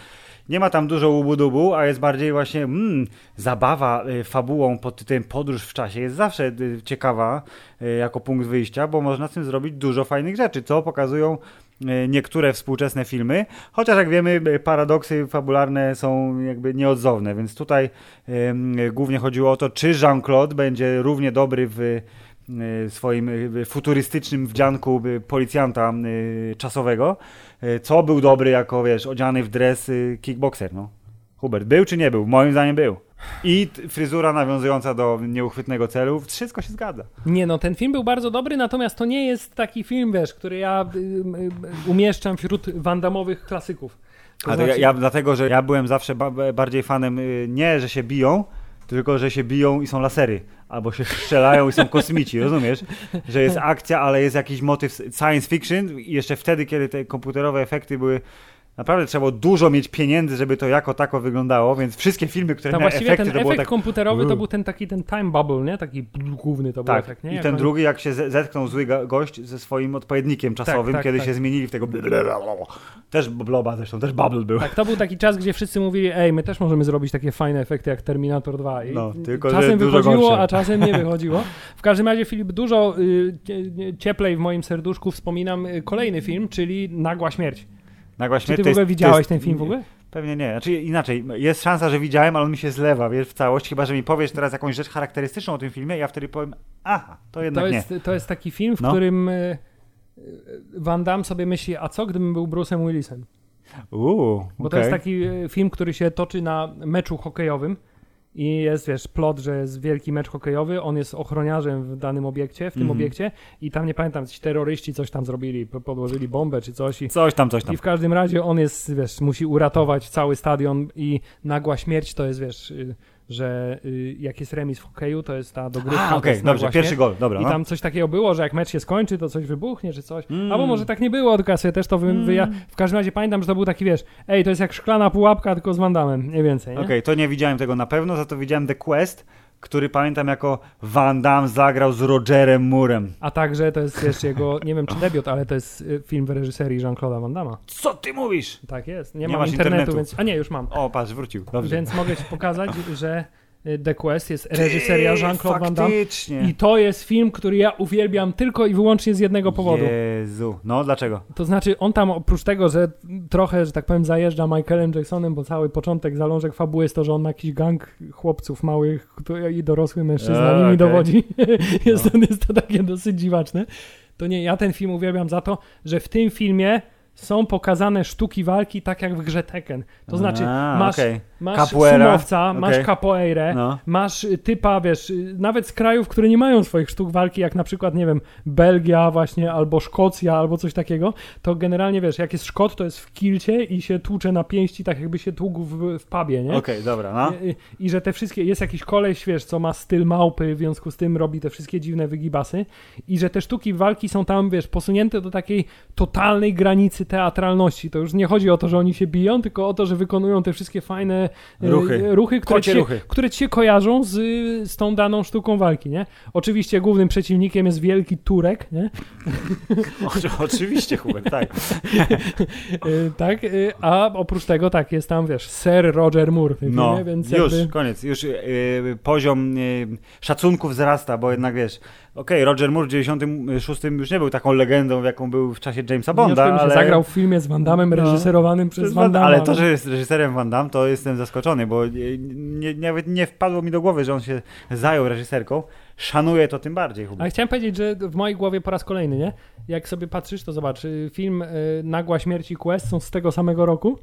nie ma tam dużo łubu-dubu, a jest bardziej właśnie mm, zabawa y, fabułą pod tytułem podróż w czasie jest zawsze ciekawa jako punkt wyjścia, bo można z tym zrobić dużo fajnych rzeczy, co pokazują niektóre współczesne filmy, chociaż jak wiemy paradoksy fabularne są jakby nieodzowne, więc tutaj głównie chodziło o to, czy Jean-Claude będzie równie dobry w swoim y, futurystycznym wdzianku y, policjanta y, czasowego, y, co był dobry jako, wiesz, odziany w dres y, kickboxer, no. Hubert, był czy nie był? Moim zdaniem był. I fryzura nawiązująca do nieuchwytnego celu, wszystko się zgadza. Nie no, ten film był bardzo dobry, natomiast to nie jest taki film, wiesz, który ja y, y, umieszczam wśród wandamowych klasyków. To A to ja, znaczy- ja dlatego, że ja byłem zawsze ba bardziej fanem y, nie, że się biją, tylko że się biją i są lasery, albo się strzelają i są kosmici, rozumiesz? Że jest akcja, ale jest jakiś motyw science fiction i jeszcze wtedy, kiedy te komputerowe efekty były Naprawdę trzeba było dużo mieć pieniędzy, żeby to jako tako wyglądało, więc wszystkie filmy, które To miały właściwie efekty, ten to efekt tak... komputerowy to był ten taki ten time bubble, nie? Taki główny to był Tak, efekt, nie? i Jak ten oni- drugi, jak się ze- zetknął zły gość ze swoim odpowiednikiem czasowym, tak, kiedy tak. się zmienili w tego... Też bloba zresztą, też bubble był. Tak, to był taki czas, gdzie wszyscy mówili, ej, my też możemy zrobić takie fajne efekty jak Terminator 2. I No, tylko, czasem wychodziło, gorsze. a czasem nie wychodziło. W każdym razie, Filip, dużo y, cie- cieplej w moim serduszku wspominam y, kolejny film, czyli Nagła Śmierć. Nagła Czy śmierć ty w ogóle jest- widziałeś jest- ten film w ogóle? Pewnie nie. Znaczy inaczej, jest szansa, że widziałem, ale on mi się zlewa, wiesz, w całość, chyba, że mi powiesz teraz jakąś rzecz charakterystyczną o tym filmie, ja wtedy powiem, aha, to jednak To nie. jest, to jest taki film, w No. którym y, y, Van Damme sobie myśli, a co gdybym był Bruce'em Willisem? Uuu, Bo to jest taki y, film, który się toczy na meczu hokejowym i jest, wiesz, plot, że jest wielki mecz hokejowy, on jest ochroniarzem w danym obiekcie, w tym Mhm. obiekcie i tam, nie pamiętam, ci terroryści coś tam zrobili, po- podłożyli bombę czy coś i, Coś tam, coś tam. i w każdym razie on jest, wiesz, musi uratować cały stadion i nagła śmierć to jest, wiesz, y, że y, jak jest remis w hokeju, to jest ta dogrywka, okej, jest dobrze, nagła pierwszy gol, dobra. I no. tam coś takiego było, że jak mecz się skończy, to coś wybuchnie, czy coś. Mm. Albo może tak nie było, tylko ja sobie też to wy, Mm. wyja... W każdym razie pamiętam, że to był taki, wiesz, ej, to jest jak szklana pułapka, tylko z Wandamem, mniej więcej? Okej, to nie widziałem tego na pewno, za to widziałem The Quest, który pamiętam jako Van Damme zagrał z Rogerem Murem. A także to jest jeszcze jego, nie wiem czy debiut, ale to jest y, film w reżyserii Jean-Claude'a Van. Co ty mówisz? Tak jest. Nie, Nie mam internetu, internetu. więc... A nie, już mam. O, patrz, wrócił. Dobrze. Więc mogę ci pokazać, że The Quest jest reżyseria Jean-Claude Van Damme. I to jest film, który ja uwielbiam tylko i wyłącznie z jednego powodu. Jezu. No, dlaczego? To znaczy, on tam oprócz tego, że trochę, że tak powiem, zajeżdża Michaelem Jacksonem, bo cały początek, zalążek fabuły jest to, że on ma jakiś gang chłopców małych i dorosły mężczyzna nimi okej. dowodzi. jest, No. to, jest to takie dosyć dziwaczne. To nie, ja ten film uwielbiam za to, że w tym filmie są pokazane sztuki walki tak jak w grze Tekken. To znaczy, A, masz, okej. masz sumowca, masz okej. capoeirę, No. Masz y, typa, wiesz, y, nawet z krajów, które nie mają swoich sztuk walki, jak na przykład, nie wiem, Belgia właśnie, albo Szkocja, albo coś takiego, to generalnie, wiesz, jak jest Szkot, to jest w kilcie i się tłucze na pięści, tak jakby się tłukł w, w pubie, nie? Okej, dobra, no. I, i- I że te wszystkie, jest jakiś koleś, wiesz, co ma styl małpy, w związku z tym robi te wszystkie dziwne wygibasy i że te sztuki walki są tam, wiesz, posunięte do takiej totalnej granicy teatralności. To już nie chodzi o to, że oni się biją, tylko o to, że wykonują te wszystkie fajne e, Ruchy. ruchy które, ci ruchy. które ci się kojarzą z, z tą daną sztuką walki, nie? Oczywiście głównym przeciwnikiem jest wielki Turek, nie? O, oczywiście, Hubert, tak. E, tak, e, a oprócz tego, tak, jest tam, wiesz, Sir Roger Moore No, filmie, więc już, jakby... koniec. Już yy, poziom yy, szacunku wzrasta, bo jednak wiesz, okej, Roger Moore w 96 już nie był taką legendą, jaką był w czasie Jamesa Bonda, ale... zagrał w filmie z Van Damme, No. reżyserowanym przez Przez Van Damme. Ale to, że jest reżyserem Van Damme, to jestem zaskoczony, bo nie, nawet nie wpadło mi do głowy, że on się zajął reżyserką. Szanuję to tym bardziej, Hubert. Ale chciałem powiedzieć, że w mojej głowie po raz kolejny, nie? Jak sobie patrzysz, to zobacz, y, film y, Nagła Śmierć i Quest są z tego samego roku,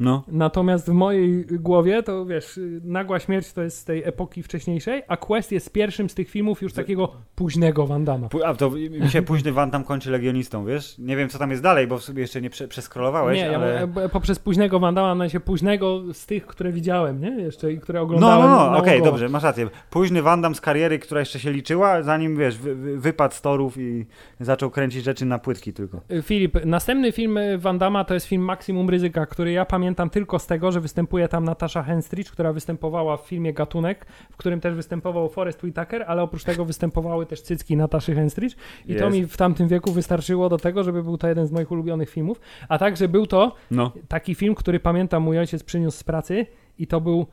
No. natomiast w mojej głowie to wiesz, Nagła Śmierć to jest z tej epoki wcześniejszej, a Quest jest pierwszym z tych filmów już takiego późnego. Pu- A to mi się późny Van tam kończy legionistą, wiesz? Nie wiem, co tam jest dalej, bo w sobie jeszcze nie prze, przeskrolowałeś, Nie, ja ale... e, poprzez późnego Van Damme, na się późnego z tych, które widziałem, nie? Jeszcze i które No, oglądałem. no, no, okej, naokoło. dobrze, masz rację. Późny Van Damme z kariery, która jeszcze się liczyła, zanim, wiesz, wy, wy, wypadł z torów i zaczął kręcić rzeczy na płytki tylko. Filip, następny film Van Damme to jest film Maksimum Ryzyka, który ja pamiętam tylko z tego, że występuje tam Natasza Henstridge, która występowała w filmie Gatunek, w którym też występował Forrest Whitaker, ale oprócz tego występowały też cycki Nataszy Henstridge i to mi w tamtym wieku wystarczyło do tego, żeby był to jeden z moich ulubionych filmów, a także był to No. taki film, który pamiętam mój ojciec przyniósł z pracy i to był,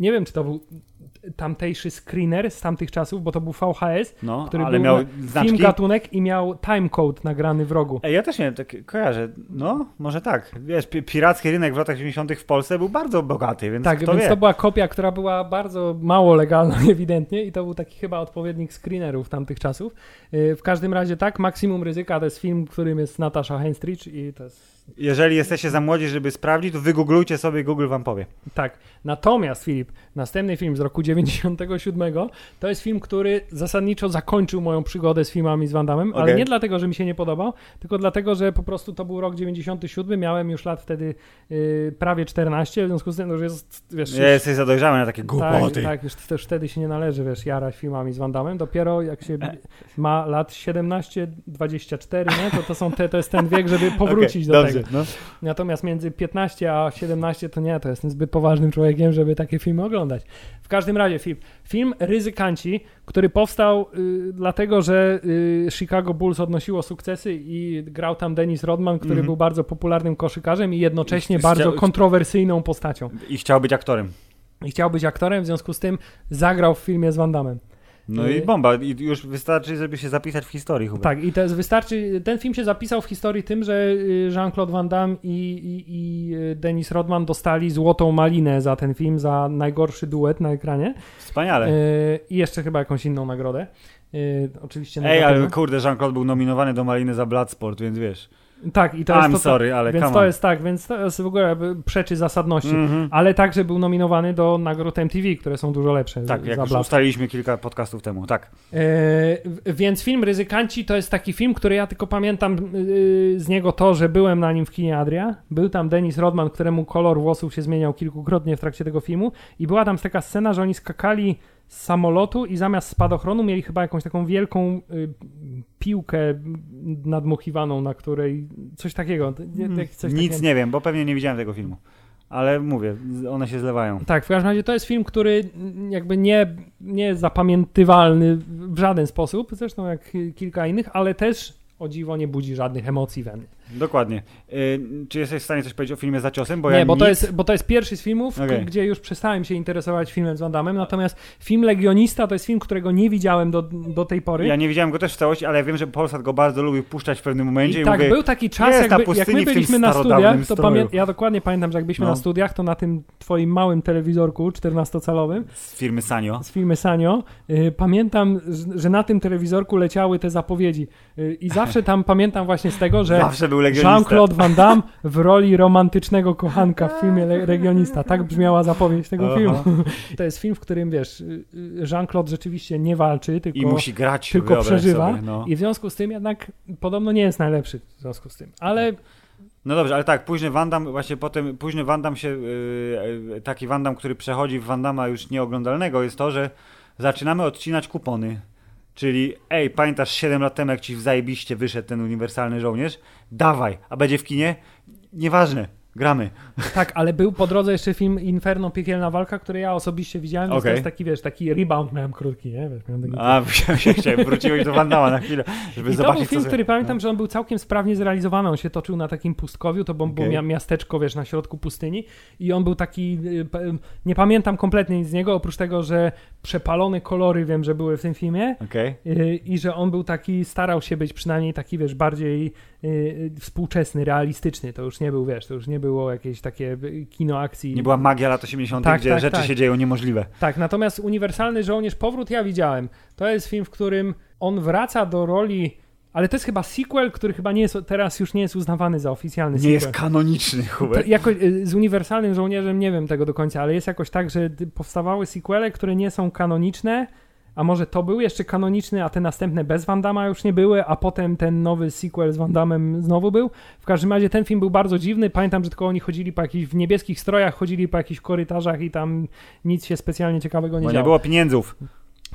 nie wiem czy to był tamtejszy screener z tamtych czasów, bo to był VHS, No, który ale był miał na- znaczki. film Gatunek i miał timecode nagrany w rogu. Ej, ja też nie wiem, tak kojarzę. No, może tak. Wiesz, pi- piracki rynek w latach 90. w Polsce był bardzo bogaty, więc Tak, więc wie. to była kopia, która była bardzo mało legalna ewidentnie i to był taki chyba odpowiednik screenerów tamtych czasów. Yy, W każdym razie tak, Maksimum Ryzyka to jest film, w którym jest Natasza Henstridge i to jest Jeżeli jesteście za młodzi, żeby sprawdzić, to wygooglujcie sobie, Google wam powie. tak. Natomiast Filip, następny film z roku 97 to jest film, który zasadniczo zakończył moją przygodę z filmami z Van Damme, ale nie dlatego, że mi się nie podobał, tylko dlatego, że po prostu to był rok 97, miałem już lat wtedy yy, prawie 14, w związku z tym, że jest, wiesz, Ja jesteś za dojrzały na takie Tak, głupoty. tak, już też wtedy się nie należy, wiesz, jarać filmami z Van Damme. Dopiero jak się ma lat 17, 24, nie? To, to, są te, to jest ten wiek, żeby powrócić Okej, do dobrze, ludzie. No. Natomiast między 15 a 17 to nie, to jestem zbyt poważnym człowiekiem, żeby takie filmy oglądać. W każdym razie film, film Ryzykanci, który powstał y, dlatego, że y, Chicago Bulls odnosiło sukcesy i grał tam Dennis Rodman, który Mhm. był bardzo popularnym koszykarzem i jednocześnie I- bardzo chciał- kontrowersyjną postacią. I chciał być aktorem. I chciał być aktorem, w związku z tym zagrał w filmie z Van Damme. No i Y- bomba. I już wystarczy, żeby się zapisać w historii chyba. Tak, i wystarczy. Ten film się zapisał w historii tym, że y, Jean-Claude Van Damme i, i, i y, Dennis Rodman dostali złotą malinę za ten film, za najgorszy duet na ekranie. Wspaniale. I jeszcze chyba jakąś inną nagrodę. Oczywiście Ej, ale kurde, Jean-Claude był nominowany do Maliny za Bloodsport, więc wiesz. Tak, i to I'm jest to, sorry, ale więc to on. jest tak, więc to jest w ogóle przeczy zasadności. Mhm. Ale także był nominowany do nagród MTV, które są dużo lepsze. Tak, jak już ustaliliśmy kilka podcastów temu, tak. E, więc film Ryzykanci to jest taki film, który ja tylko pamiętam e, z niego to, że byłem na nim w kinie Adria. Był tam Dennis Rodman, któremu kolor włosów się zmieniał kilkukrotnie w trakcie tego filmu i była tam taka scena, że oni skakali z samolotu i zamiast spadochronu mieli chyba jakąś taką wielką y, piłkę nadmuchiwaną, na której coś takiego. Nie- tak- coś Nic takiego. nie wiem, bo pewnie nie widziałem tego filmu. Ale mówię, one się zlewają. Tak, w każdym razie to jest film, który jakby nie, nie jest zapamiętywalny w żaden sposób, zresztą jak kilka innych, ale też o dziwo nie budzi żadnych emocji we mnie. Dokładnie. Y, czy jesteś w stanie coś powiedzieć o filmie za ciosem? Bo nie, ja bo, nic... to jest, bo to jest pierwszy z filmów, k- gdzie już przestałem się interesować filmem z Van Damme, natomiast film Legionista to jest film, którego nie widziałem do, do tej pory. Ja nie widziałem go też w całości, ale ja wiem, że Polsat go bardzo lubił puszczać w pewnym momencie i, I tak, mówię, był taki czas, jakby, jak my byliśmy na studiach, to pamię- ja dokładnie pamiętam, że jak byliśmy No. na studiach, to na tym twoim małym telewizorku 14-calowym z firmy Sanio. z filmy Sanio. Y, pamiętam, że- że na tym telewizorku leciały te zapowiedzi. Y, I zawsze tam pamiętam właśnie z tego, że Zawsze był legionista. Jean-Claude Van Damme w roli romantycznego kochanka w filmie Le- Regionista. Tak brzmiała zapowiedź tego Aha. filmu. To jest film, w którym, wiesz, y, y, Jean-Claude rzeczywiście nie walczy, tylko, I musi grać, tylko przeżywa. Sobie, no. I w związku z tym jednak podobno nie jest najlepszy w związku z tym. Ale no dobrze, ale tak, późny Van Damme, właśnie potem, późny Van Damme się, yy, taki Van Damme, który przechodzi w Van Damme już nieoglądalnego, jest to, że zaczynamy odcinać kupony. Czyli, ej, pamiętasz 7 lat temu, jak ci w zajebiście wyszedł ten uniwersalny żołnierz? Dawaj, a będzie w kinie? Nieważne, gramy. tak, ale był po drodze jeszcze film Inferno, Piekielna Walka, który ja osobiście widziałem, więc to jest taki, wiesz, taki rebound miałem krótki, nie? Wiesz, miałem taki... A, się chciałem, wróciłeś do Van Damme na chwilę, żeby I to zobaczyć, był film, co... który pamiętam, że on był całkiem sprawnie zrealizowany. On się toczył na takim pustkowiu, to było Okej. mia- miasteczko, wiesz, na środku pustyni i on był taki, y, nie pamiętam kompletnie nic z niego, oprócz tego, że przepalone kolory wiem, że były w tym filmie Okej. y, i że on był taki, starał się być przynajmniej taki, wiesz, bardziej y, y, współczesny, realistyczny. To już nie był, wiesz, to już nie było jakieś takie y, kino akcji. Nie była magia lat 80., Tak, gdzie tak, rzeczy tak. się dzieją niemożliwe. Tak, natomiast Uniwersalny Żołnierz Powrót ja widziałem. To jest film, w którym on wraca do roli. Ale to jest chyba sequel, który chyba nie jest, teraz już nie jest uznawany za oficjalny Nie sequel. jest kanoniczny, Hubert. jakoś, y, z Uniwersalnym Żołnierzem nie wiem tego do końca, ale jest jakoś tak, że powstawały sequele, które nie są kanoniczne, a może to był jeszcze kanoniczny, a te następne bez Van już nie były, a potem ten nowy sequel z Van Damme znowu był. W każdym razie ten film był bardzo dziwny. Pamiętam, że tylko oni chodzili po jakichś, w niebieskich strojach, chodzili po jakichś korytarzach i tam nic się specjalnie ciekawego nie Bo działo. nie było pieniędzów.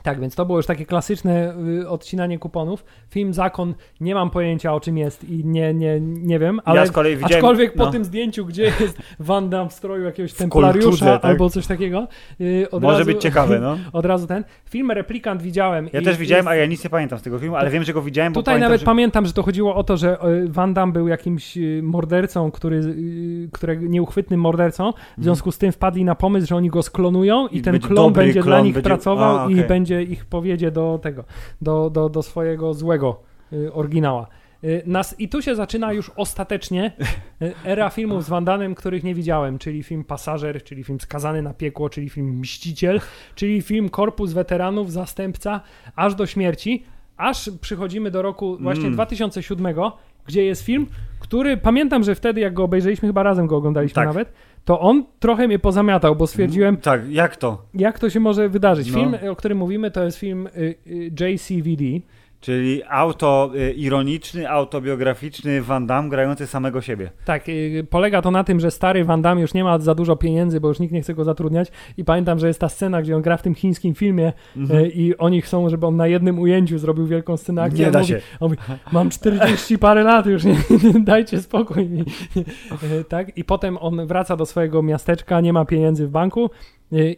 Tak, więc to było już takie klasyczne y, odcinanie kuponów. Film Zakon, nie mam pojęcia o czym jest i nie, nie, nie wiem, ale ja z kolei widziałem... aczkolwiek po no. tym zdjęciu, gdzie jest Van Damme w stroju jakiegoś kulturze, templariusza tak. albo coś takiego, y, Może razu, być ciekawe, no. Od razu ten. Film Replikant widziałem. Ja też widziałem, jest- a ja nic nie pamiętam z tego filmu, ale wiem, że go widziałem, bo Tutaj pamiętam, nawet że... pamiętam, że to chodziło o to, że y, Van Damme był jakimś mordercą, który, y, którego nieuchwytnym mordercą. W związku z tym wpadli na pomysł, że oni go sklonują i, Mhm. I ten będzie klon będzie dla klon, nich będzie- pracował A, i okej. Będzie ich powiedzie do tego, do, do, do swojego złego y, oryginała. Y, Nas, I tu się zaczyna już ostatecznie y, era filmów z Van Damme, których nie widziałem, czyli film Pasażer, czyli film Skazany na piekło, czyli film Mściciel, czyli film Korpus Weteranów, Zastępca, aż do śmierci, aż przychodzimy do roku właśnie Mm. 2007, gdzie jest film, który pamiętam, że wtedy jak go obejrzeliśmy, chyba razem go oglądaliśmy Tak. nawet, to on trochę mnie pozamiatał, bo stwierdziłem, Tak, jak to? jak to się może wydarzyć. No. Film, o którym mówimy, to jest film y, y, JCVD, Czyli auto y, ironiczny, autobiograficzny Van Damme grający samego siebie. Tak, y, polega to na tym, że stary Van Damme już nie ma za dużo pieniędzy, bo już nikt nie chce go zatrudniać i pamiętam, że jest ta scena, gdzie on gra w tym chińskim filmie Mhm. y, i oni chcą, żeby on na jednym ujęciu zrobił wielką scenę akcji. Nie on da mówi, się. Mówi, mam 40 parę lat już, nie, dajcie spokój. mi. Tak, i potem on wraca do swojego miasteczka, nie ma pieniędzy w banku,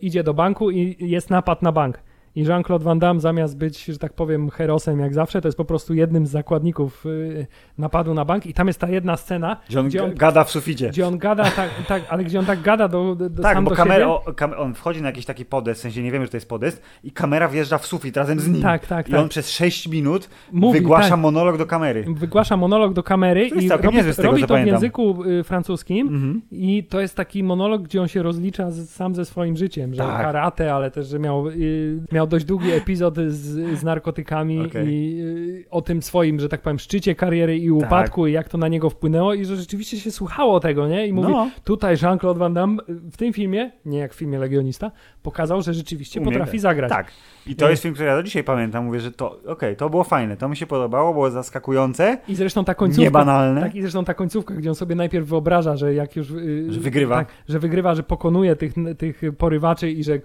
idzie do banku i jest napad na bank. I Jean-Claude Van Damme zamiast być, że tak powiem, herosem jak zawsze, to jest po prostu jednym z zakładników y, napadu na bank i tam jest ta jedna scena, Gdzie on, Gdzie on- gada w suficie. gdzie on gada tak, tak ale gdzie on tak gada do, do, Tak, sam bo do kamera, siebie. o, kam, on wchodzi na jakiś taki podest, w sensie nie wiem, że to jest podest, i kamera wjeżdża w sufit razem z nim. Tak, tak, I tak. on przez 6 minut Mówi, wygłasza tak. monolog do kamery. Wygłasza monolog do kamery i robi, z tego, robi to w pamiętam. języku y, francuskim Mhm. i to jest taki monolog, gdzie on się rozlicza z, sam ze swoim życiem, że Tak. karate, ale też, że miał, y, miał dość długi epizod z, z narkotykami Okej. i y, o tym swoim, że tak powiem, szczycie kariery i upadku i jak to na niego wpłynęło i że rzeczywiście się słuchało tego, nie? I mówi, No. tutaj Jean-Claude Van Damme y, w tym filmie, nie jak w filmie Legionista, pokazał, że rzeczywiście Umie potrafi grać. zagrać. Tak. I to Nie. jest film, który ja do dzisiaj pamiętam. Mówię, że to, okej, to było fajne, to mi się podobało, było zaskakujące, I zresztą ta końcówka. niebanalne. Tak, i zresztą ta końcówka, gdzie on sobie najpierw wyobraża, że jak już. yy, Że wygrywa. Tak, że wygrywa, że pokonuje tych, tych porywaczy i że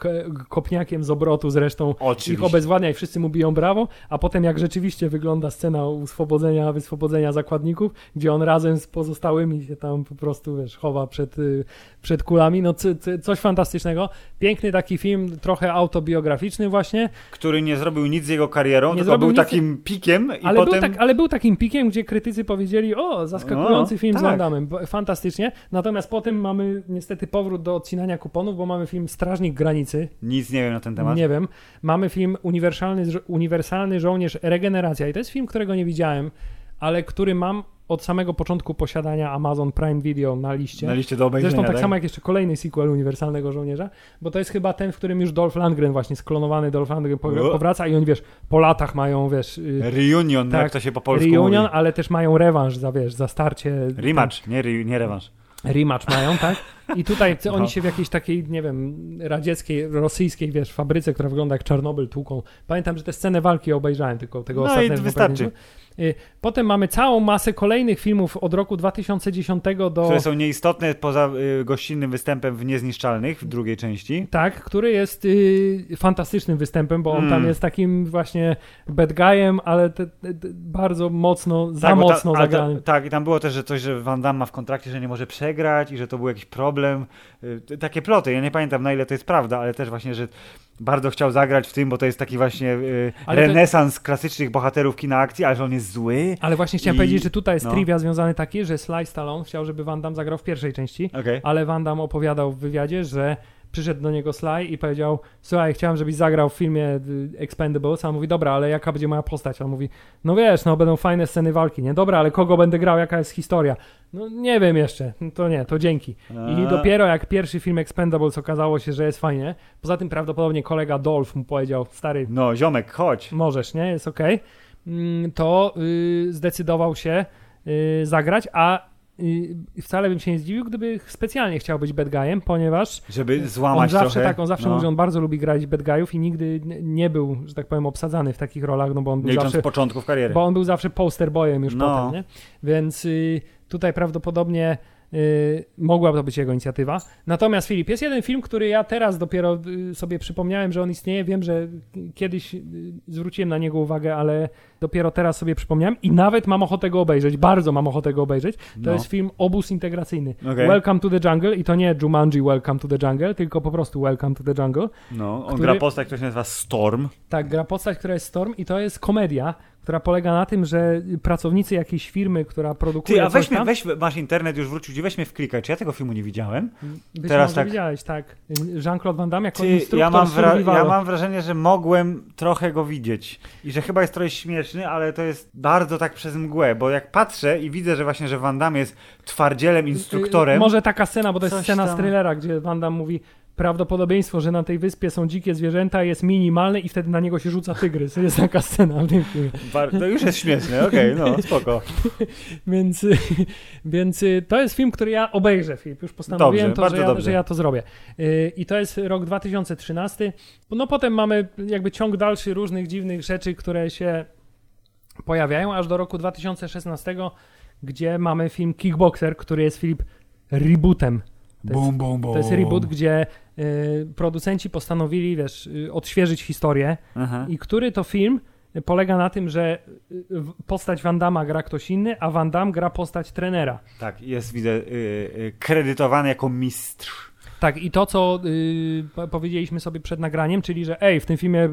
kopniakiem z obrotu zresztą Oczywiście. ich wszyscy mu biją brawo, a potem jak rzeczywiście wygląda scena uswobodzenia, wyswobodzenia zakładników, gdzie on razem z pozostałymi się tam po prostu, wiesz, chowa przed, y, przed kulami, no coś fantastycznego. Piękny taki film, trochę autobiograficzny właśnie, Który nie zrobił nic z jego karierą, Nie tylko był nic- takim pikiem i ale, potem... był tak, ale był takim pikiem, gdzie krytycy powiedzieli, o, zaskakujący No, film z tak. Van Damme, fantastycznie. Natomiast potem mamy niestety powrót do odcinania kuponów, bo mamy film Strażnik Granicy, Nic nie wiem na ten temat. nie wiem. Mamy film Uniwersalny, Uniwersalny Żołnierz Regeneracja i to jest film, którego nie widziałem, ale który mam od samego początku posiadania Amazon Prime Video na liście. Na liście do obejrzenia, Zresztą tak, tak? samo jak jeszcze kolejny sequel Uniwersalnego Żołnierza, bo to jest chyba ten, w którym już Dolph Lundgren, właśnie sklonowany Dolph Lundgren powraca i oni, wiesz, po latach mają, wiesz... y, Reunion, Tak. jak to się po polsku Reunion, mówi. ale też mają rewanż za, wiesz, za starcie. Rematch, nie, re, nie rewanż. Rematch mają, tak? I tutaj No. oni się w jakiejś takiej, nie wiem, radzieckiej, rosyjskiej, wiesz, fabryce, która wygląda jak Czarnobyl, tłuką. Pamiętam, że tę scenę walki obejrzałem, tylko tego No ostatniego wystarczy. Y, Potem mamy całą masę kolejnych filmów od roku 2010 do... Które są nieistotne poza y, gościnnym występem w Niezniszczalnych w drugiej części. Tak, który jest y, fantastycznym występem, bo on Mm. tam jest takim właśnie bad guyem, ale te, te, te bardzo mocno, za Tak, ta- mocno ta- zagranym. Tak, i tam było też, że coś, że Van Damme ma w kontrakcie, że nie może przegrać i że to był jakiś problem. Y, t- Takie ploty, ja nie pamiętam na ile to jest prawda, ale też właśnie, że bardzo chciał zagrać w tym, bo to jest taki właśnie y, Ale to- renesans klasycznych bohaterów kina akcji, ale że on jest zły. Ale właśnie chciałem I- powiedzieć, że tutaj jest no. trivia związany taki, że Sly Stallone chciał, żeby Van Damme zagrał w pierwszej części, Okej. ale Van Damme opowiadał w wywiadzie, że przyszedł do niego Sly i powiedział, słuchaj, chciałem, żebyś zagrał w filmie y, Expendables, a on mówi, dobra, ale jaka będzie moja postać? A on mówi, no wiesz, no będą fajne sceny walki, nie? Dobra, ale kogo będę grał, jaka jest historia? No nie wiem jeszcze, no, to nie, to dzięki. I dopiero jak pierwszy film Expendables okazało się, że jest fajnie, poza tym prawdopodobnie kolega Dolph mu powiedział, stary, No, ziomek, chodź. możesz, nie? Jest okej. Mm, To y, zdecydował się y, zagrać, a wcale bym się nie zdziwił, gdyby specjalnie chciał być bad guyem, ponieważ Żeby on złamać zawsze trochę. tak, on zawsze no. mówi, że on bardzo lubi grać bad guyów i nigdy nie był, że tak powiem, obsadzany w takich rolach, no bo on był licząc zawsze początków kariery. bo on był zawsze poster boyem już No. potem, nie? Więc y, tutaj prawdopodobnie mogła to być jego inicjatywa. Natomiast Filip, jest jeden film, który ja teraz dopiero y, sobie przypomniałem, że on istnieje. Wiem, że kiedyś y, zwróciłem na niego uwagę, ale dopiero teraz sobie przypomniałem i nawet mam ochotę go obejrzeć. Bardzo mam ochotę go obejrzeć. To No. jest film Obóz Integracyjny. Okej. Welcome to the Jungle i to nie Jumanji Welcome to the Jungle, tylko po prostu Welcome to the Jungle. No, on który- gra postać, która się nazywa Storm. Tak, gra postać, która jest Storm i to jest komedia, która polega na tym, że pracownicy jakiejś firmy, która produkuje Ty, a weźmy, tam... weź, masz internet już wrócił, ci weźmy wklikać. Czy ja tego filmu nie widziałem? Być teraz tak- widziałeś, tak. Jean-Claude Van Damme jako Ty, instruktor ja, mam wra- ja mam wrażenie, że mogłem trochę go widzieć i że chyba jest trochę śmieszny, ale to jest bardzo tak przez mgłę, bo jak patrzę i widzę, że właśnie, że Van Damme jest twardzielem, instruktorem, Y, Może taka scena, bo to jest scena tam. z thrillera, gdzie Van Damme mówi prawdopodobieństwo, że na tej wyspie są dzikie zwierzęta jest minimalne i wtedy na niego się rzuca tygrys. Jest taka scena w tym filmie. To już jest śmieszne, okej, no spoko. Więc, więc y, to jest film, który ja obejrzę, Filip. Już postanowiłem Dobrze, to, że, ja, że ja to zrobię. Y, I to jest rok 2013. No potem mamy jakby ciąg dalszy różnych dziwnych rzeczy, które się pojawiają aż do roku 2016, gdzie mamy film Kickboxer, który jest Filip rebootem. To jest, Bum, bum, bum. to jest reboot, gdzie y, producenci postanowili, wiesz, y, odświeżyć historię Aha. i który to film polega na tym, że y, postać Van Damme gra ktoś inny, a Van Damme gra postać trenera. Tak, jest, widzę, y, y, kredytowany jako mistrz. Tak, i to, co y, po- powiedzieliśmy sobie przed nagraniem, czyli że ej, w tym filmie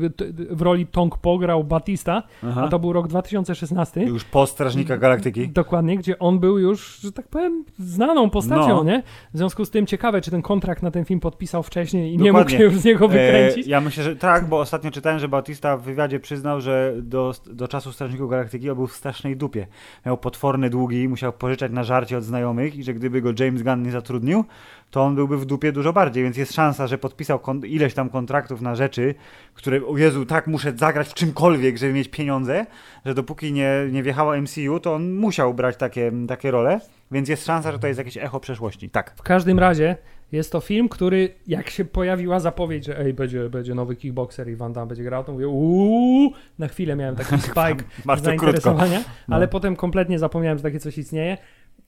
w roli Tong Po grał Batista, Aha. a to był rok 2016. Już po Strażnika Galaktyki. Dokładnie, gdzie on był już, że tak powiem, znaną postacią, No. nie? W związku z tym ciekawe, czy ten kontrakt na ten film podpisał wcześniej i nie Dokładnie. mógł się już z niego wykręcić. E, ja myślę, że tak, bo ostatnio czytałem, że Bautista w wywiadzie przyznał, że do, do czasu Strażników Galaktyki był w strasznej dupie. Miał potworne długi, musiał pożyczać na żarcie od znajomych i że gdyby go James Gunn nie zatrudnił, to on byłby w dupie dużo bardziej, więc jest szansa, że podpisał ileś tam kontraktów na rzeczy, które, o Jezu, tak muszę zagrać w czymkolwiek, żeby mieć pieniądze, że dopóki nie, nie wjechała MCU, to on musiał brać takie, takie role, więc jest szansa, że to jest jakieś echo przeszłości. Tak. W każdym razie jest to film, który jak się pojawiła zapowiedź, że ej, będzie, będzie nowy kickboxer i Van Damme będzie grał, to mówię uuu, na chwilę miałem taki spike zainteresowania, No. ale potem kompletnie zapomniałem, że takie coś istnieje.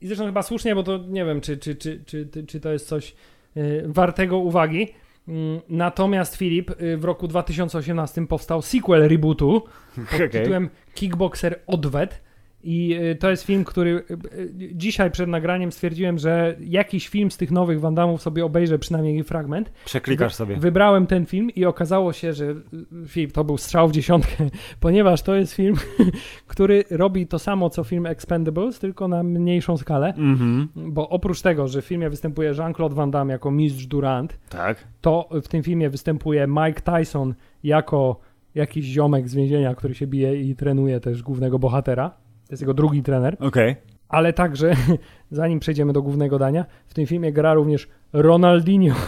I zresztą chyba słusznie, bo to nie wiem, czy, czy, czy, czy, czy, to jest coś y, wartego uwagi. Mm, Natomiast Filip, y, w roku 2018 powstał sequel rebootu pod tytułem Kickboxer Odwet. I y, to jest film, który y, dzisiaj przed nagraniem stwierdziłem, że jakiś film z tych nowych Wandamów sobie obejrzę, przynajmniej fragment. Przeklikasz sobie. Wybrałem ten film i okazało się, że y, film to był strzał w dziesiątkę, ponieważ to jest film, który robi to samo co film Expendables, tylko na mniejszą skalę. Mhm. Bo oprócz tego, że w filmie występuje Jean-Claude Van Damme jako mistrz Durant, Tak. to w tym filmie występuje Mike Tyson jako jakiś ziomek z więzienia, który się bije i trenuje też głównego bohatera. To jest jego drugi trener. Okej. Ale także, zanim przejdziemy do głównego dania, w tym filmie gra również Ronaldinho.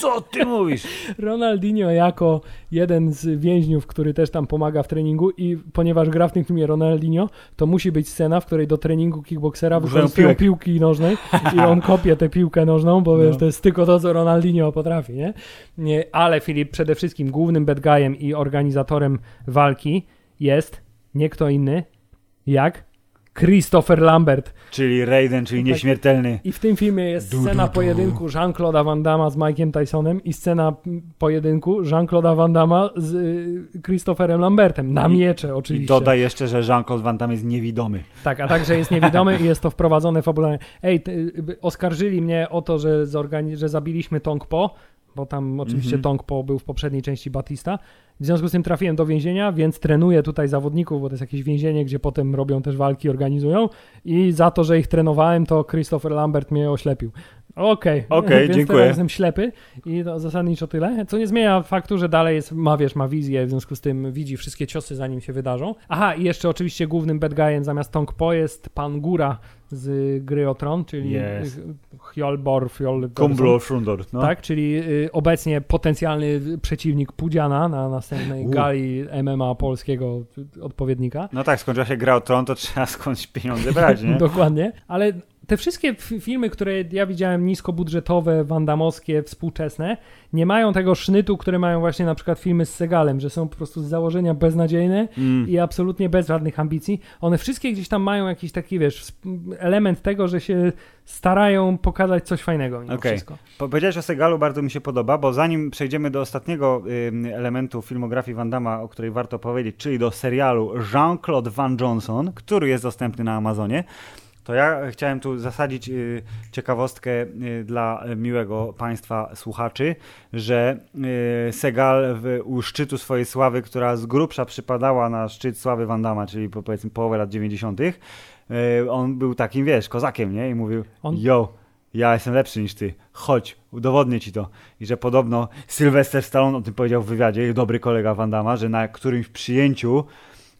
Co ty mówisz? Ronaldinho jako jeden z więźniów, który też tam pomaga w treningu i ponieważ gra w tym filmie Ronaldinho, to musi być scena, w której do treningu kickboxera Używają wykorzystują piłki nożnej i on kopie tę piłkę nożną, bo wiesz, No. to jest tylko to, co Ronaldinho potrafi, nie? nie? Ale Filip, przede wszystkim głównym bad guyem i organizatorem walki jest nie kto inny jak Christopher Lambert. Czyli Raiden, czyli Tak. nieśmiertelny. I w tym filmie jest Du, scena du, du. pojedynku Jean-Claude'a Van Damme z Mike'iem Tysonem i scena pojedynku Jean-Claude'a Van Damme z y, Christopherem Lambertem. Na I- miecze I oczywiście. dodaj jeszcze, że Jean-Claude Van Damme jest niewidomy. Tak, a także jest niewidomy i jest to wprowadzone fabularnie. Ej, ty, y, oskarżyli mnie o to, że, że zabiliśmy Tong Po, bo tam oczywiście. Tong Po był w poprzedniej części Batista. W związku z tym trafiłem do więzienia, więc trenuję tutaj zawodników, bo to jest jakieś więzienie, gdzie potem robią też walki, organizują i za to, że ich trenowałem, to Christopher Lambert mnie oślepił. Okej, Okej, dziękuję. teraz jestem ślepy i to zasadniczo tyle, co nie zmienia faktu, że dalej jest, ma wiesz, ma wizję, w związku z tym widzi wszystkie ciosy zanim się wydarzą. Aha, i jeszcze oczywiście głównym bad guyem zamiast Tong Po jest pan Góra z gry o Tron, czyli Yes. Hjolbor Fjol Kumblo Frundor. No. tak, czyli y, obecnie potencjalny przeciwnik Pudziana na następnej U. gali MMA polskiego odpowiednika. no tak, skończyła się gra o tron, to trzeba skądś pieniądze brać, nie? Dokładnie, ale te wszystkie filmy, które ja widziałem niskobudżetowe, wandamowskie, współczesne, nie mają tego sznytu, które mają właśnie na przykład filmy z Segalem, że są po prostu z założenia beznadziejne Mm. i absolutnie bez żadnych ambicji. One wszystkie gdzieś tam mają jakiś taki, wiesz, element tego, że się starają pokazać coś fajnego mimo Okej. wszystko. Po- Powiedziałeś o Segalu, bardzo mi się podoba, bo zanim przejdziemy do ostatniego elementu filmografii Van Damma, o której warto powiedzieć, czyli do serialu Jean-Claude Van Johnson, który jest dostępny na Amazonie, to ja chciałem tu zasadzić y, ciekawostkę y, dla miłego Państwa słuchaczy, że y, Segal w, u szczytu swojej sławy, która z grubsza przypadała na szczyt sławy Van Damma, czyli po, powiedzmy połowę lat 90., y, on był takim, wiesz, kozakiem, nie? I mówił, On- yo, ja jestem lepszy niż ty, chodź, udowodnię ci to. I że podobno Sylvester Stallone o tym powiedział w wywiadzie, dobry kolega Van Damma, że na którymś przyjęciu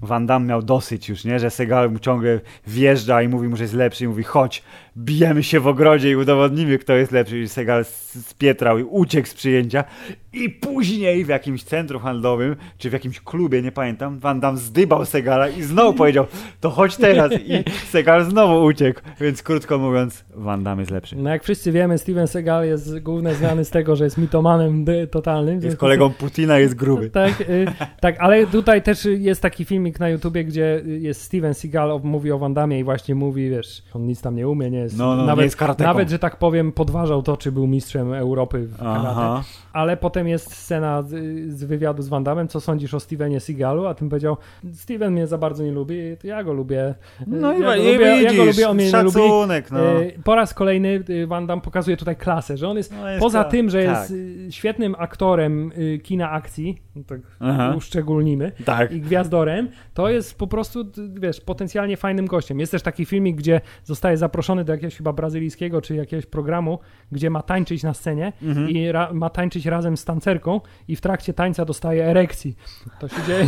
Van Damme miał dosyć już, nie? Że Segal mu ciągle wjeżdża i mówi mu, że jest lepszy i mówi chodź, bijemy się w ogrodzie i udowodnimy, kto jest lepszy. I Segal spietrał i uciekł z przyjęcia. I później w jakimś centrum handlowym, czy w jakimś klubie, nie pamiętam, Van Damme zdybał Segala i znowu powiedział, to chodź teraz. I Segal znowu uciekł. Więc krótko mówiąc, Van Damme jest lepszy. No jak wszyscy wiemy, Steven Seagal jest głównie znany z tego, że jest mitomanem totalnym. Jest kolegą Putina, jest gruby. Tak, y, tak, ale tutaj też jest taki filmik na YouTubie, gdzie jest Steven Seagal, o- mówi o Van Damme i właśnie mówi, wiesz, on nic tam nie umie, nie jest, No, no, nawet, jest nawet, że tak powiem, podważał to, czy był mistrzem Europy w karate. Ale potem jest scena z, z wywiadu z Van Damme, co sądzisz o Stevenie Seagalu, a tym powiedział, Steven mnie za bardzo nie lubi, to ja go lubię. No i ja go lubię, ja go widzisz, lubię, on mnie nie lubi. szacunek, no. Y, Po raz kolejny y, Van Damme pokazuje tutaj klasę, że on jest, No jest poza kla- tym, że tak. jest y, świetnym aktorem kina akcji, no tak Aha. uszczególnimy, Tak. i gwiazdorem, to jest po prostu, wiesz, potencjalnie fajnym gościem. Jest też taki filmik, gdzie zostaje zaproszony do jakiegoś chyba brazylijskiego czy jakiegoś programu, gdzie ma tańczyć na scenie Mhm. i ra- ma tańczyć razem z tancerką i w trakcie tańca dostaje erekcji. To się dzieje.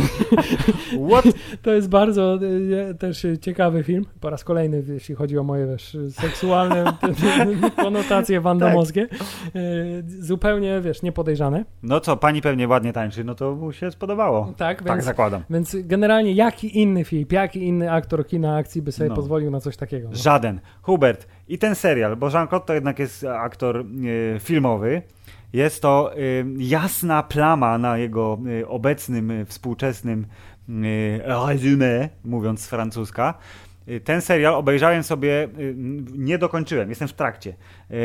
What? To jest bardzo y, też ciekawy film. Po raz kolejny, jeśli chodzi o moje wiesz, seksualne konotacje wandamowskie. Y, Zupełnie, wiesz, niepodejrzane. No co, pani pewnie ładnie tańczy, no to mu się spodobało. Tak, Tak więc, zakładam. więc generalnie jaki inny film, jaki inny aktor kina akcji by sobie No. pozwolił na coś takiego? No. Żaden. Hubert, i ten serial, bo Jean-Claude to jednak jest aktor e, filmowy. Jest to e, jasna plama na jego e, obecnym, współczesnym e, résumé, mówiąc z francuska. Ten serial obejrzałem sobie, nie dokończyłem, jestem w trakcie.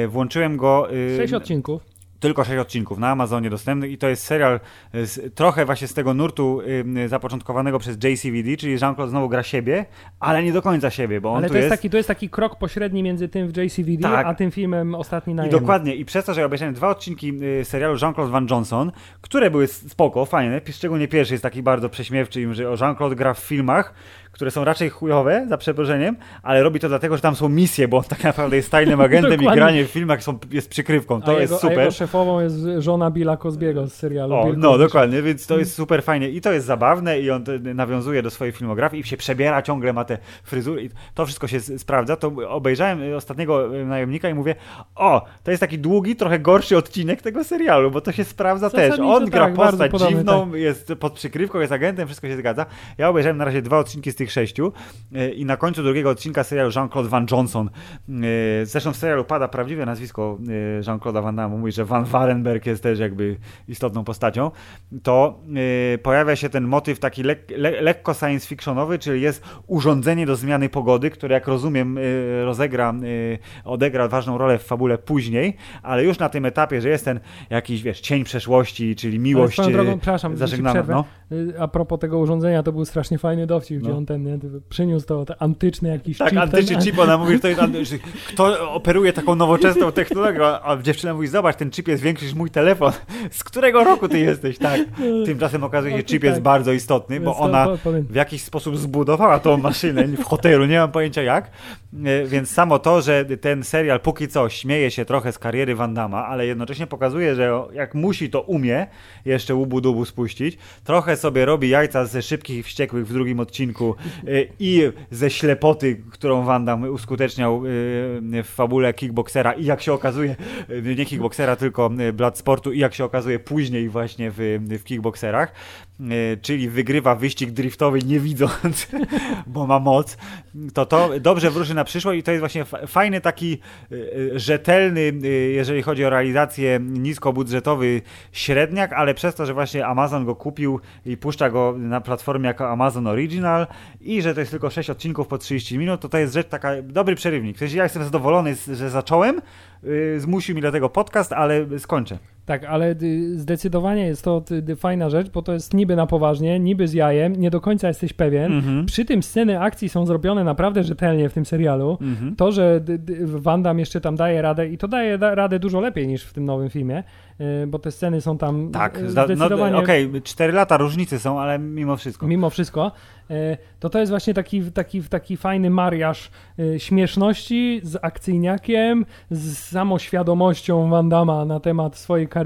Włączyłem go. Sześć odcinków. Tylko sześć odcinków na Amazonie dostępny i to jest serial z, trochę właśnie z tego nurtu y, zapoczątkowanego przez JCVD, czyli Jean-Claude znowu gra siebie, ale nie do końca siebie, bo on Ale to jest, jest... taki, to jest taki krok pośredni między tym w JCVD, Tak. a tym filmem Ostatni I Najemny. dokładnie, i przez to, że ja obejrzałem dwa odcinki y, serialu Jean-Claude Van Johnson, które były spoko, fajne, szczególnie pierwszy jest taki bardzo prześmiewczy, że Jean-Claude gra w filmach, które są raczej chujowe, za przeproszeniem, ale robi to dlatego, że tam są misje, bo on tak naprawdę jest tajnym agentem i granie w filmach są, jest przykrywką, to a jest jego, super. A jego szefową jest żona Billa Cosbiego z serialu O, Bill no dokładnie, więc to jest super fajnie i to jest zabawne i on nawiązuje do swojej filmografii i się przebiera, ciągle ma te fryzury i to wszystko się sprawdza. To obejrzałem ostatniego y, najemnika i mówię, o, to jest taki długi, trochę gorszy odcinek tego serialu, bo to się sprawdza też. On gra tak, postać podobny, dziwną, jest pod przykrywką, jest agentem, wszystko się zgadza. Ja obejrzałem na razie dwa odcinki z tych sześciu y, i na końcu drugiego odcinka serialu Jean-Claude Van Johnson, y, zresztą w serialu pada prawdziwe nazwisko y, Jean-Claude'a Van Damme, mówi, że Van Warenberg jest też jakby istotną postacią, to pojawia się ten motyw taki le, lekko science fictionowy, czyli jest urządzenie do zmiany pogody, które jak rozumiem rozegra, odegra ważną rolę w fabule później, ale już na tym etapie, że jest ten jakiś, wiesz, cień przeszłości, czyli Ale miłość swoją y, drogą, przepraszam. No. A propos tego urządzenia, to był strasznie fajny dowcip, gdzie No. on ten nie, przyniósł to, to antyczny jakiś Tak, chip. antyczny ten, chip, ona mówi, że to jest, kto operuje taką nowoczesną technologią, a- dziewczyna mówi, zobacz, ten chip jest większy niż mój telefon. Z którego roku ty jesteś? Tak. Tymczasem okazuje się, że chip jest Tak. bardzo istotny, bo ona w jakiś sposób zbudowała tą maszynę w hotelu, nie mam pojęcia jak. E, Więc samo to, że ten serial póki co śmieje się trochę z kariery Van ale jednocześnie pokazuje, że jak musi, to umie jeszcze łubu dubu spuścić. Trochę sobie robi jajca ze szybkich i wściekłych w drugim odcinku i ze ślepoty, którą Van Damme uskuteczniał e, w fabule kickboxera i jak się okazuje, e, nie kickboxera, tylko e, Bloodsportu i jak się okazuje później właśnie w, w kickboxerach, e, czyli wygrywa wyścig driftowy nie widząc, bo ma moc, to to dobrze wróży na przyszłość i to jest właśnie fa- fajny taki e, e, rzetelny, jeżeli chodzi o realizację niskobudżetowy średniak, ale przez to, że właśnie Amazon go kupił i puszcza go na platformie jako Amazon Original i że to jest tylko 6 odcinków po 30 minut, to to jest rzecz taka, dobry przerywnik. W sensie ja jestem zadowolony, że zacząłem, y, zmusił mi do tego podcast, ale skończę. Tak, ale y, zdecydowanie jest to fajna rzecz, bo to jest niby na poważnie, niby z jajem, nie do końca jesteś pewien. Mhm. Przy tym sceny akcji są zrobione naprawdę rzetelnie w tym serialu. Mhm. To, że Damme jeszcze tam daje radę i to daje da, radę dużo lepiej niż w tym nowym filmie, y, bo te sceny są tam Tak, y, no, zdecydowanie... okej, 4 lata różnicy są, ale mimo wszystko. Mimo wszystko, to to jest właśnie taki, taki, taki fajny mariaż śmieszności z akcyjniakiem, z samoświadomością Van Damma na temat swojej kariery,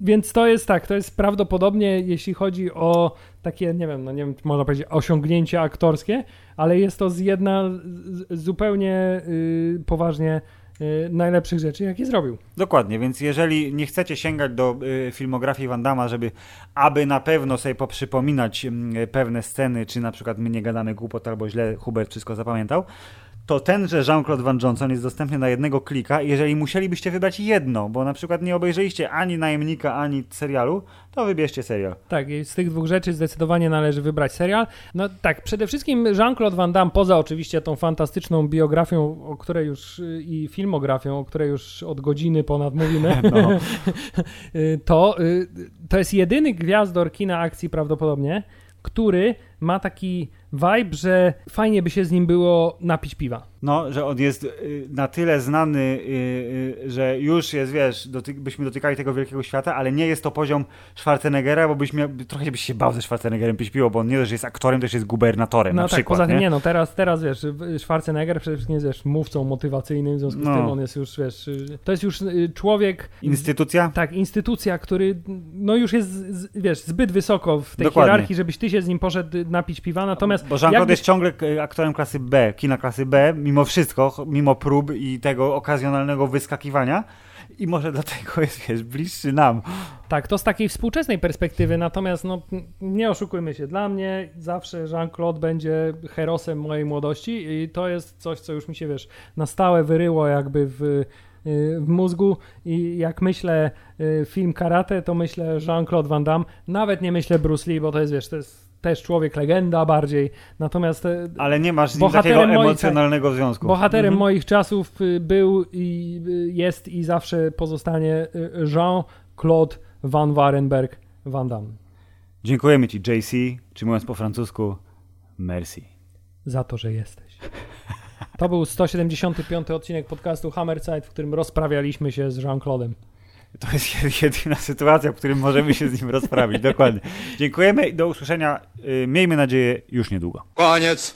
więc to jest tak, to jest prawdopodobnie, jeśli chodzi o takie, nie wiem, no nie wiem, można powiedzieć osiągnięcie aktorskie, ale jest to z jedna z, zupełnie y, poważnie y, najlepszych rzeczy, jakie zrobił. Dokładnie, więc jeżeli nie chcecie sięgać do y, filmografii Van Damme, żeby aby na pewno sobie poprzypominać y, pewne sceny, czy na przykład my nie gadamy głupot albo źle Hubert wszystko zapamiętał, to tenże Jean-Claude Van Johnson jest dostępny na jednego klika. Jeżeli musielibyście wybrać jedno, bo na przykład nie obejrzeliście ani najemnika, ani serialu, to wybierzcie serial. Tak, i z tych dwóch rzeczy zdecydowanie należy wybrać serial. No tak, przede wszystkim Jean-Claude Van Damme, poza oczywiście tą fantastyczną biografią, o której już i filmografią, o której już od godziny ponad mówimy, no. to, to jest jedyny gwiazdor kina akcji prawdopodobnie, który ma taki vibe, że fajnie by się z nim było napić piwa. No, że on jest y, na tyle znany, y, y, że już jest, wiesz, doty byśmy dotykali tego wielkiego świata, ale nie jest to poziom Schwarzeneggera, bo byś miał, trochę byś się bał ze Schwarzeneggerem pić piwo, bo on nie dość, że jest aktorem, też jest gubernatorem no na tak, przykład. poza tym nie? nie, no teraz, teraz wiesz, Schwarzenegger przede wszystkim jest, wiesz, mówcą motywacyjnym, w związku z No. tym on jest już, wiesz, to jest już człowiek... Instytucja? Tak, instytucja, który no już jest, z, wiesz, zbyt wysoko w tej Dokładnie. hierarchii, żebyś ty się z nim poszedł napić piwa, natomiast... Bo Jean-Claude jakbyś- jest ciągle e, aktorem klasy B, kina klasy B, mimo wszystko, mimo prób i tego okazjonalnego wyskakiwania. I może dlatego jest, wiesz, bliższy nam. Tak, to z takiej współczesnej perspektywy, natomiast no, nie oszukujmy się, dla mnie zawsze Jean-Claude będzie herosem mojej młodości i to jest coś, co już mi się, wiesz, na stałe wyryło jakby w, y, w mózgu i jak myślę y, film karate, to myślę Jean-Claude Van Damme, nawet nie myślę Bruce Lee, bo to jest, wiesz, to jest też człowiek legenda bardziej, natomiast e, Ale nie masz z nim Bohaterem takiego moich- emocjonalnego związku. Bohaterem Mhm. moich czasów y, był i y, jest i zawsze pozostanie y, Jean-Claude Van Warenberg Van Damme. Dziękujemy ci, JC, czy mówiąc po francusku, merci. Za to, że jesteś. To był 175 odcinek podcastu Hammerside, w którym rozprawialiśmy się z Jean-Claude'em. To jest jed- jedyna sytuacja, w którym możemy się z nim rozprawić. Dokładnie. Dziękujemy i do usłyszenia, y, miejmy nadzieję, już niedługo. Koniec.